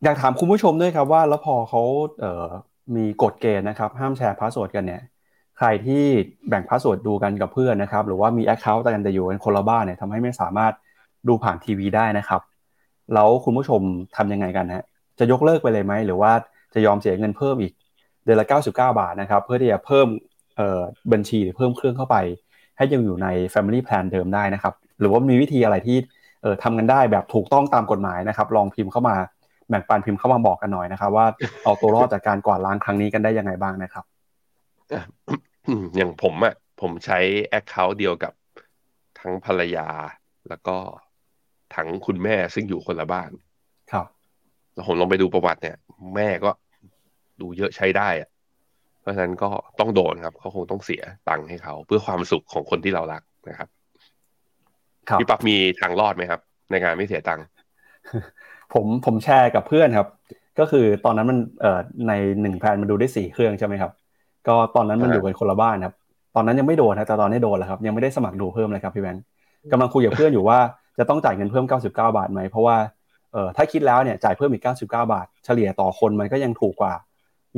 อยากถามคุณผู้ชมด้วยครับว่าแล้วพอเขาเอ่อมีกฎเกณฑ์นะครับ ห้ามแชร์พาสเวิร์ดกันเนี่ย ใครที่แบ่งพาสเวิร์ดดูกันกับเพื่อนนะครับ หรือว่ามี account กันแต่อยู่กันคนละบ้านเนี่ยทำให้ไม่สามารถดูผ่านทีวีได้นะครับ แล้วคุณผู้ชมทำยังไงกันฮะจะยกเลิกไปเลยไหมหรือว่าจะยอมเสียเงินเพิ่มอีกเดือนละ 99 บาทนะครับ เพื่อที่จะเพิ่ม บัญชีหรือเพิ่มเครื่องเข้าไป ให้ยังอยู่ใน Family Plan เดิมได้นะครับ หรือว่ามีวิธีอะไรที่ทำกันได้แบบถูกต้องตามกฎหมายนะครับ ลองพิมพ์เข้ามาแบ่งปันพิมพ์เข้ามาบอกกันหน่อยนะครับ ว่าเอาตัวรอดจากการกวาดล้างครั้งนี้กันได้ยังไงบ้างนะครับอย่างผมอะ่ะผมใช้แอคเคาท์เดียวกับทั้งภรรยาแล้วก็ทั้งคุณแม่ซึ่งอยู่คนละบ้าน ครับแล้วผมลองไปดูประวัติเนี่ย แม่ก็ดูเยอะใช้ได้อะ เพราะฉะนั้นก็ต้องโดนครับเขาคงต้องเสียตังค์ให้เขา เพื่อความสุขของคนที่เรารักนะครับพี่ปั๊บมีทางรอดไหมครับ ในการไม่เสียตังค์ผมผมแชร์กับเพื่อนครับ ก็คือตอนนั้นมันเอ่อในหนึ่งแพนมันดูได้สี่เครื่องใช่ไหมครับ ก็ตอนนั้นมันอยู่กันคนละบ้านครับ ตอนนั้นยังไม่โดนนะแต่ตอนนี้โดนแล้วครับ ยังไม่ได้สมัครดูเพิ่มเลยครับพี่แบงค์กำลังคุยกับเพื่อนอยู่ว่าจะต้องจ่ายเงินเพิ่ม 99 บาทไหมเพราะว่าเอ่อถ้าคิดแล้วเนี่ยจ่ายเพิ่มอีก 99 บาท เฉลี่ยต่อคนมันก็ยังถูกกว่า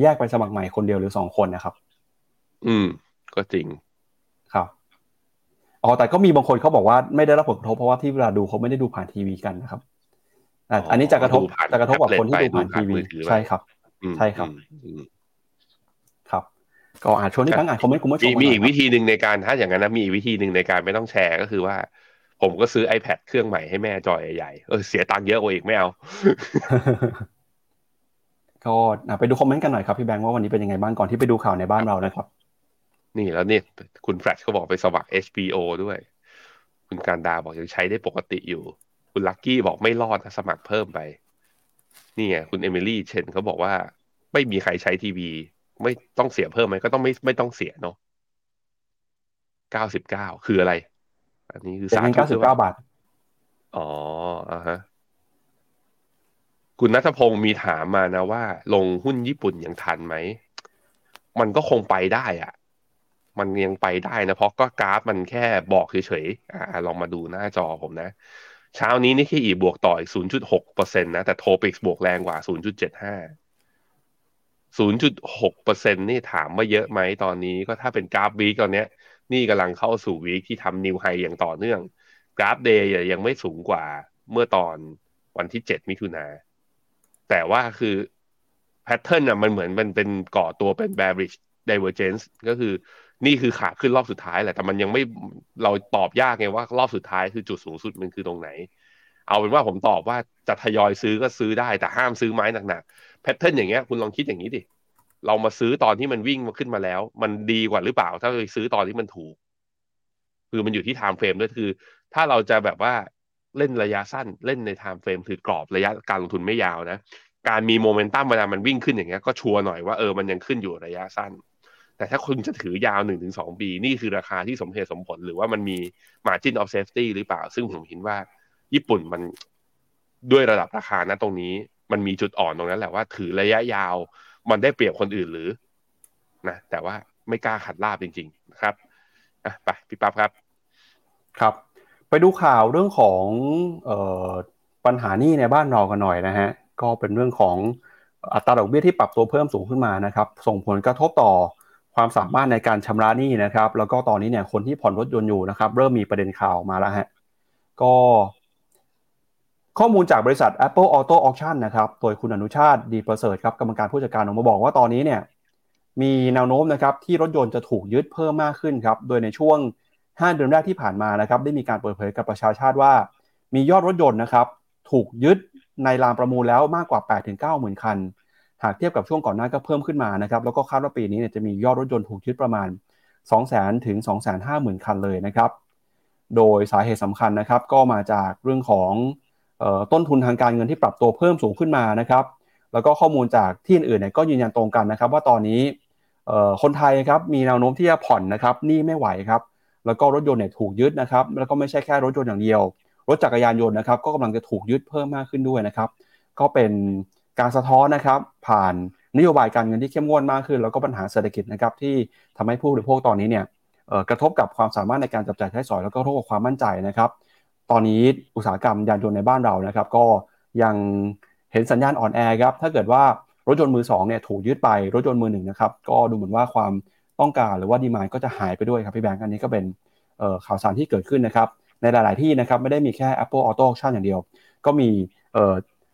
แยกไปสมัครใหม่คนเดียวหรือสองคนนะครับ อืม ก็จริง ครับอ๋อแต่ก็มีบางคนเขาบอกว่าไม่ได้รับผลกระทบเพราะว่าที่เวลาดูเขาไม่ได้ดูผ่านทีวีกันนะครับอันนี้จะกระทบจะกระทบกับคนที่ดูผ่านทีวีใช่ครับ ใช่ครับครับก็อาจชวนที่ตั้งอ่านคอมเมนต์คุณผู้ชมมีอีกวิธีหนึ่งในการถ้าอย่างนั้นนะมีอีกวิธีหนึ่งในการไม่ต้องแชร์ก็คือว่า ผมก็ซื้อ iPad เครื่องใหม่ให้แม่จอยใหญ่ๆเออเสียตังค์เยอะกว่าอีกไม่เอา ก็ไปดูคอมเมนต์กันหน่อยครับพี่แบงค์ว่าวันนี้เป็นยังไงบ้างก่อนที่ไปดูข่าวในบ้านเรานะครับ นี่แล้วนี่คุณแฟลชเขาบอกไปสมัคร HBO ด้วย คุณการดาบอกยังใช้ได้ปกติอยู่ คุณลักกี้บอกไม่รอดสมัครเพิ่มไป นี่ไงคุณเอมิลี่เชนเขาบอกว่า ไม่มีใครใช้ทีวี ไม่ต้องเสียเพิ่มไหมก็ต้องไม่ไม่ต้องเสียเนาะเก้าสิบเก้าคืออะไร อันนี้คือสามเก้าสิบเก้าบาท อ๋ออ่าฮะ คุณนัทพงศ์มีถามมานะว่า ลงหุ้นญี่ปุ่นยังทันไหม มันก็คงไปได้อะมันยังไปได้นะ เพราะก็กราฟมันแค่บอกเฉยๆอ่าลองมาดูหน้าจอผมนะ เช้านี้นี่แค่อีบวกต่ออีก 0.6%นะ แต่โทปิกบวกแรงกว่า 0.75 0.6%นี่ถามว่าเยอะไหมตอนนี้ก็ถ้าเป็นกราฟ week ตอนเนี้ย นี่กำลังเข้าสู่ week ที่ทำ new high อย่างต่อเนื่อง กราฟ day ยังไม่สูงกว่าเมื่อตอนวันที่ 7 มิถุนา แต่ว่าคือ pattern อะมันเหมือนมันเป็นก่อตัวเป็น bearish divergence ก็คือนี่คือขาขึ้นรอบสุดท้ายแหละ แต่มันยังไม่เราตอบยากไงว่ารอบสุดท้ายคือจุดสูงสุดมันคือตรงไหน เอาเป็นว่าผมตอบว่าจะทยอยซื้อก็ซื้อได้แต่ห้ามซื้อไม้หนักๆ pattern อย่างเงี้ยคุณลองคิดอย่างนี้ดิเรามาซื้อตอนที่มันวิ่งมาขึ้นมาแล้ว มันดีกว่าหรือเปล่า ถ้าไปซื้อตอนที่มันถูก คือมันอยู่ที่ timeframe ด้วยคือ ถ้าเราจะแบบว่า เล่นระยะสั้น เล่นใน timeframe คือกรอบระยะการลงทุนไม่ยาวนะ การมีโมเมนตัมเวลามันวิ่งขึ้นอย่างเงี้ยก็ชัวร์หน่อยว่าเออมันยังขึ้นอยู่ระยะสั้น แต่ถ้าคุณจะถือยาวหนึ่งถึงสองปี นี่คือราคาที่สมเหตุสมผล หรือว่ามันมี margin of safety หรือเปล่า ซึ่งผมเห็นว่า ญี่ปุ่นมันด้วยระดับราคานะตรงนี้ มันมีจุดอ่อนตรงนั้นแหละว่าถือระยะยาว มันได้เปรียบคนอื่นหรือนะแต่ว่าไม่กล้าขัดลาบจริง ๆ นะครับอะไปพี่ปั๊บครับ ครับ ไปดูข่าวเรื่องของออปัญหานี้ในบ้านเรากันหน่อยนะฮะ ก็เป็นเรื่องของอัตราดอกเบี้ยที่ปรับตัวเพิ่มสูงขึ้นมานะครับ ส่งผลกระทบต่อความสามารถในการชำระหนี้นะครับ แล้วก็ตอนนี้เนี่ยคนที่ผ่อนรถยนต์อยู่นะครับ เริ่มมีประเด็นข่าวมาแล้วฮะ ก็ ข้อมูลจากบริษัท Apple Auto Auction นะครับ โดยคุณอนุชาติดีประเสริฐครับกรรมการผู้จัดการออกมาบอกว่าตอนนี้เนี่ยมีแนวโน้มนะครับที่รถยนต์จะถูกยึดเพิ่มมากขึ้นครับ โดยในช่วง 5 เดือนแรกที่ผ่านมานะครับได้มีการเปิดเผยกับประชาชาติว่า มียอดรถยนต์นะครับถูกยึดในลานประมูลแล้วมากกว่า 8-9หมื่นคัน หากเทียบกับช่วงก่อนหน้าก็เพิ่มขึ้นมานะครับแล้วก็คาดว่าปีนี้เนี่ยจะมียอดรถยนต์ถูกยึดประมาณ 200,000ถึง 250,000 คันเลยนะครับโดยสาเหตุสำคัญนะครับก็มาจากเรื่องของต้นทุนทางการเงินที่ปรับตัวเพิ่มสูงขึ้นมานะครับแล้วก็ข้อมูลจากที่อื่นๆเนี่ยก็ยืนยันตรงกันนะครับ ว่าตอนนี้คนไทยครับมีแนวโน้มที่จะผ่อนนะครับหนี้ไม่ไหวครับ แล้วก็รถยนต์เนี่ยถูกยึดนะครับแล้วก็ไม่ใช่แค่รถยนต์อย่างเดียว รถจักรยานยนต์นะครับก็กำลังจะถูกยึดเพิ่มมากขึ้นด้วยนะครับ ก็เป็นการสะท้อนนะครับ ผ่านนโยบายการเงินที่เข้มงวดมากขึ้น แล้วก็ปัญหาเศรษฐกิจนะครับที่ทำให้ผู้บริโภคตอนนี้เนี่ยกระทบกับความสามารถในการจับจ่ายใช้สอย แล้วก็กระทบกับความมั่นใจนะครับ ตอนนี้อุตสาหกรรมยานยนต์ในบ้านเรานะครับ ก็ยังเห็นสัญญาณอ่อนแอครับถ้าเกิดว่ารถยนต์มือ2เนี่ยถูกยึดไปรถยนต์มือหนึ่งนะครับก็ดูเหมือนว่าความ ต้องการหรือว่าดีมานก็จะหายไปด้วยครับพี่แบงค์อันนี้ก็เป็นข่าวสารที่เกิดขึ้นนะครับในหลาย ๆ ที่นะครับไม่ได้มีแค่ Apple Auto Auction อย่างเดียว ก็มี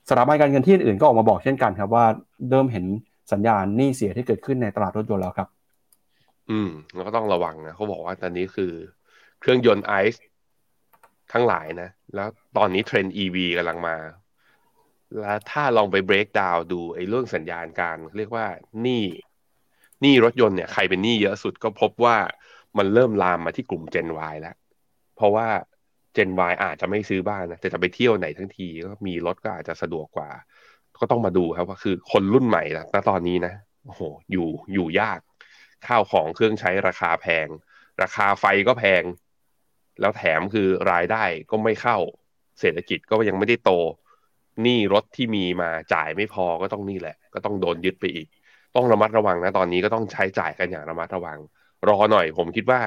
สถาบันการเงินที่อื่นก็ออกมาบอกเช่นกันครับว่าเริ่มเห็นสัญญาณหนี้เสียที่เกิดขึ้นในตลาดรถยนต์แล้วครับ อืมแล้วก็ต้องระวังนะเขาบอกว่าตอนนี้คือเครื่องยนต์ไอซ์ทั้งหลายนะ แล้วตอนนี้เทรนด์ EV กำลังมา แล้วถ้าลองไป break down ดูไอ้เรื่องสัญญาณการเรียกว่าหนี้ หนี้รถยนต์เนี่ยใครเป็นหนี้เยอะสุดก็พบว่ามันเริ่มลามมาที่กลุ่ม Gen Y แล้ว เพราะว่า Gen Y อาจจะไม่ซื้อบ้านนะแต่จะไปเที่ยวไหนทั้งทีก็มีรถก็อาจจะสะดวกกว่า ก็ต้องมาดูครับว่าคือคนรุ่นใหม่นะตอนนี้นะโอ้โหอยู่อยู่ยาก ข้าวของเครื่องใช้ราคาแพง ราคาไฟก็แพง แล้วแถมคือรายได้ก็ไม่เข้าเศรษฐกิจก็ยังไม่ได้โตหนี้รถที่มีมาจ่ายไม่พอก็ต้องนี่แหละ ก็ต้องโดนยึดไปอีก ต้องระมัดระวังนะตอนนี้ก็ต้องใช้จ่ายกันอย่างระมัดระวัง รอหน่อยผมคิดว่า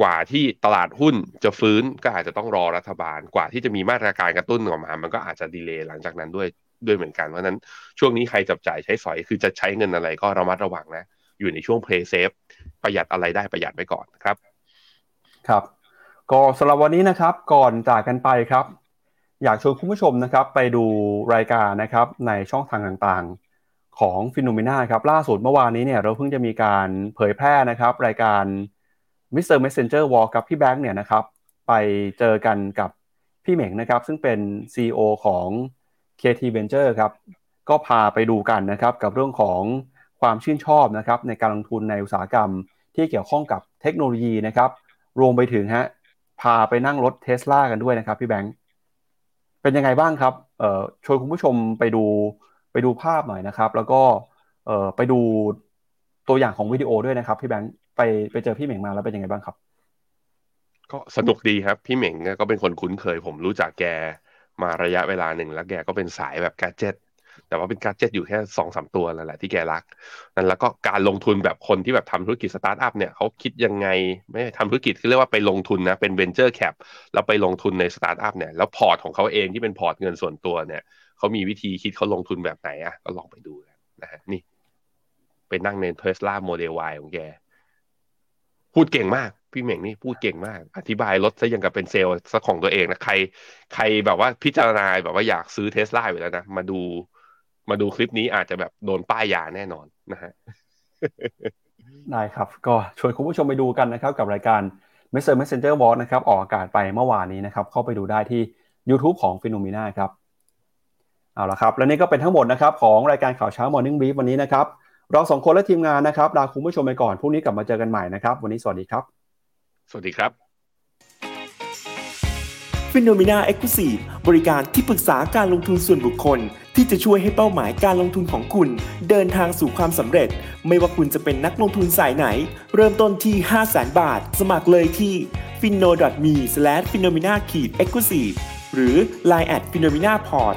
กว่าที่ตลาดหุ้นจะฟื้นก็อาจจะต้องรอรัฐบาล กว่าที่จะมีมาตรการกระตุ้นออกมา มันก็อาจจะ delay หลังจากนั้นด้วยด้วยเหมือนกันเพราะนั้นช่วงนี้ใครจับจ่ายใช้สอยคือจะใช้เงินอะไรก็ระมัดระวังนะ อยู่ในช่วง play safe ประหยัดอะไรได้ประหยัดไว้ก่อนครับ ครับก็สำหรับวันนี้นะครับก่อนจากกันไปครับ อยากชวนคุณผู้ชมนะครับ ไปดูรายการนะครับในช่องทางต่างๆ ของฟิโนเมนาครับล่าสุดเมื่อวานนี้เนี่ยเราเพิ่งจะมีการเผยแพร่นะครับรายการ Mr. Messenger Walk กับพี่แบงค์เนี่ยนะครับไปเจอกันกับพี่เหม่งนะครับซึ่งเป็น CEO ของ KT Venture ครับก็พาไปดูกันนะครับกับเรื่องของความชื่นชอบนะครับในการลงทุนในอุตสาหกรรมที่เกี่ยวข้องกับเทคโนโลยีนะครับรวมไปถึงฮะพาไปนั่งรถเทสลากันด้วยนะครับพี่แบงค์เป็นยังไงบ้างครับเอ่อชวนคุณผู้ชมไปดู ไปดูภาพหน่อยนะครับ แล้วก็ไปดูตัวอย่างของวิดีโอด้วยนะครับ พี่แบงค์ไปไปเจอพี่เหม่งมาแล้วเป็นยังไงบ้างครับ ก็สนุกดีครับ พี่เหม่งก็เป็นคนคุ้นเคย ผมรู้จักแกมาระยะเวลาหนึ่งแล้วแกก็เป็นสายแบบ gadget แต่ว่าเป็น gadget อยู่แค่สองสามตัวนั่นแหละที่แกรักนั่นแล้วก็การลงทุนแบบคนที่แบบทำธุรกิจสตาร์ทอัพเนี่ยเขาคิดยังไง ไม่ทำธุรกิจคือเรียกว่าไปลงทุนนะเป็น venture cap แล้วไปลงทุนในสตาร์ทอัพเนี่ยแล้วพอร์ตของเขาเองที่เป็นพอร์ตเงินส่วนตัวเนี่ย เขามีวิธีคิดเขาลงทุนแบบไหนอะก็ลองไปดูกันนะฮะนี่ไปนั่งในเทสลาโมเดล Y ของแก พูดเก่งมาก พี่เหม่งนี่พูดเก่งมาก อธิบายรถซะยังกับเป็นเซลส์ซะของตัวเองนะ ใคร ใครแบบว่าพิจารณาแบบว่าอยากซื้อเทสลาอยู่แล้วนะ มาดู มาดูคลิปนี้อาจจะแบบโดนป้ายยาแน่นอนนะฮะได้ครับ ก็ชวนคุณผู้ชมไปดูกันนะครับกับรายการ m e s s e r Messenger w a l k นะครับ ออกอากาศไปเมื่อวานนี้นะครับ เข้าไปดูได้ที่ YouTube ของ p h e n o m e n a ครับ เอาละครับ และนี่ก็เป็นทั้งหมดนะครับของรายการข่าวเช้า Morning Brief วันนี้นะครับ เราสองคนและทีมงานนะครับลาคุณผู้ชมไปก่อนพรุ่งนี้กลับมาเจอกันใหม่นะครับ วันนี้สวัสดีครับ สวัสดีครับฟิโนเมนาเอ็กซ์คลูซีฟบริการที่ปรึกษาการลงทุนส่วนบุคคล ที่จะช่วยให้เป้าหมายการลงทุนของคุณ เดินทางสู่ความสำเร็จ ไม่ว่าคุณจะเป็นนักลงทุนสายไหน เริ่มต้นที่ 5 0 0 0 0 0บาท สมัครเลยที่ f i n o m e f i n o m e n a e x c l u s i v e หรือ line at f i n o m e n a p o r t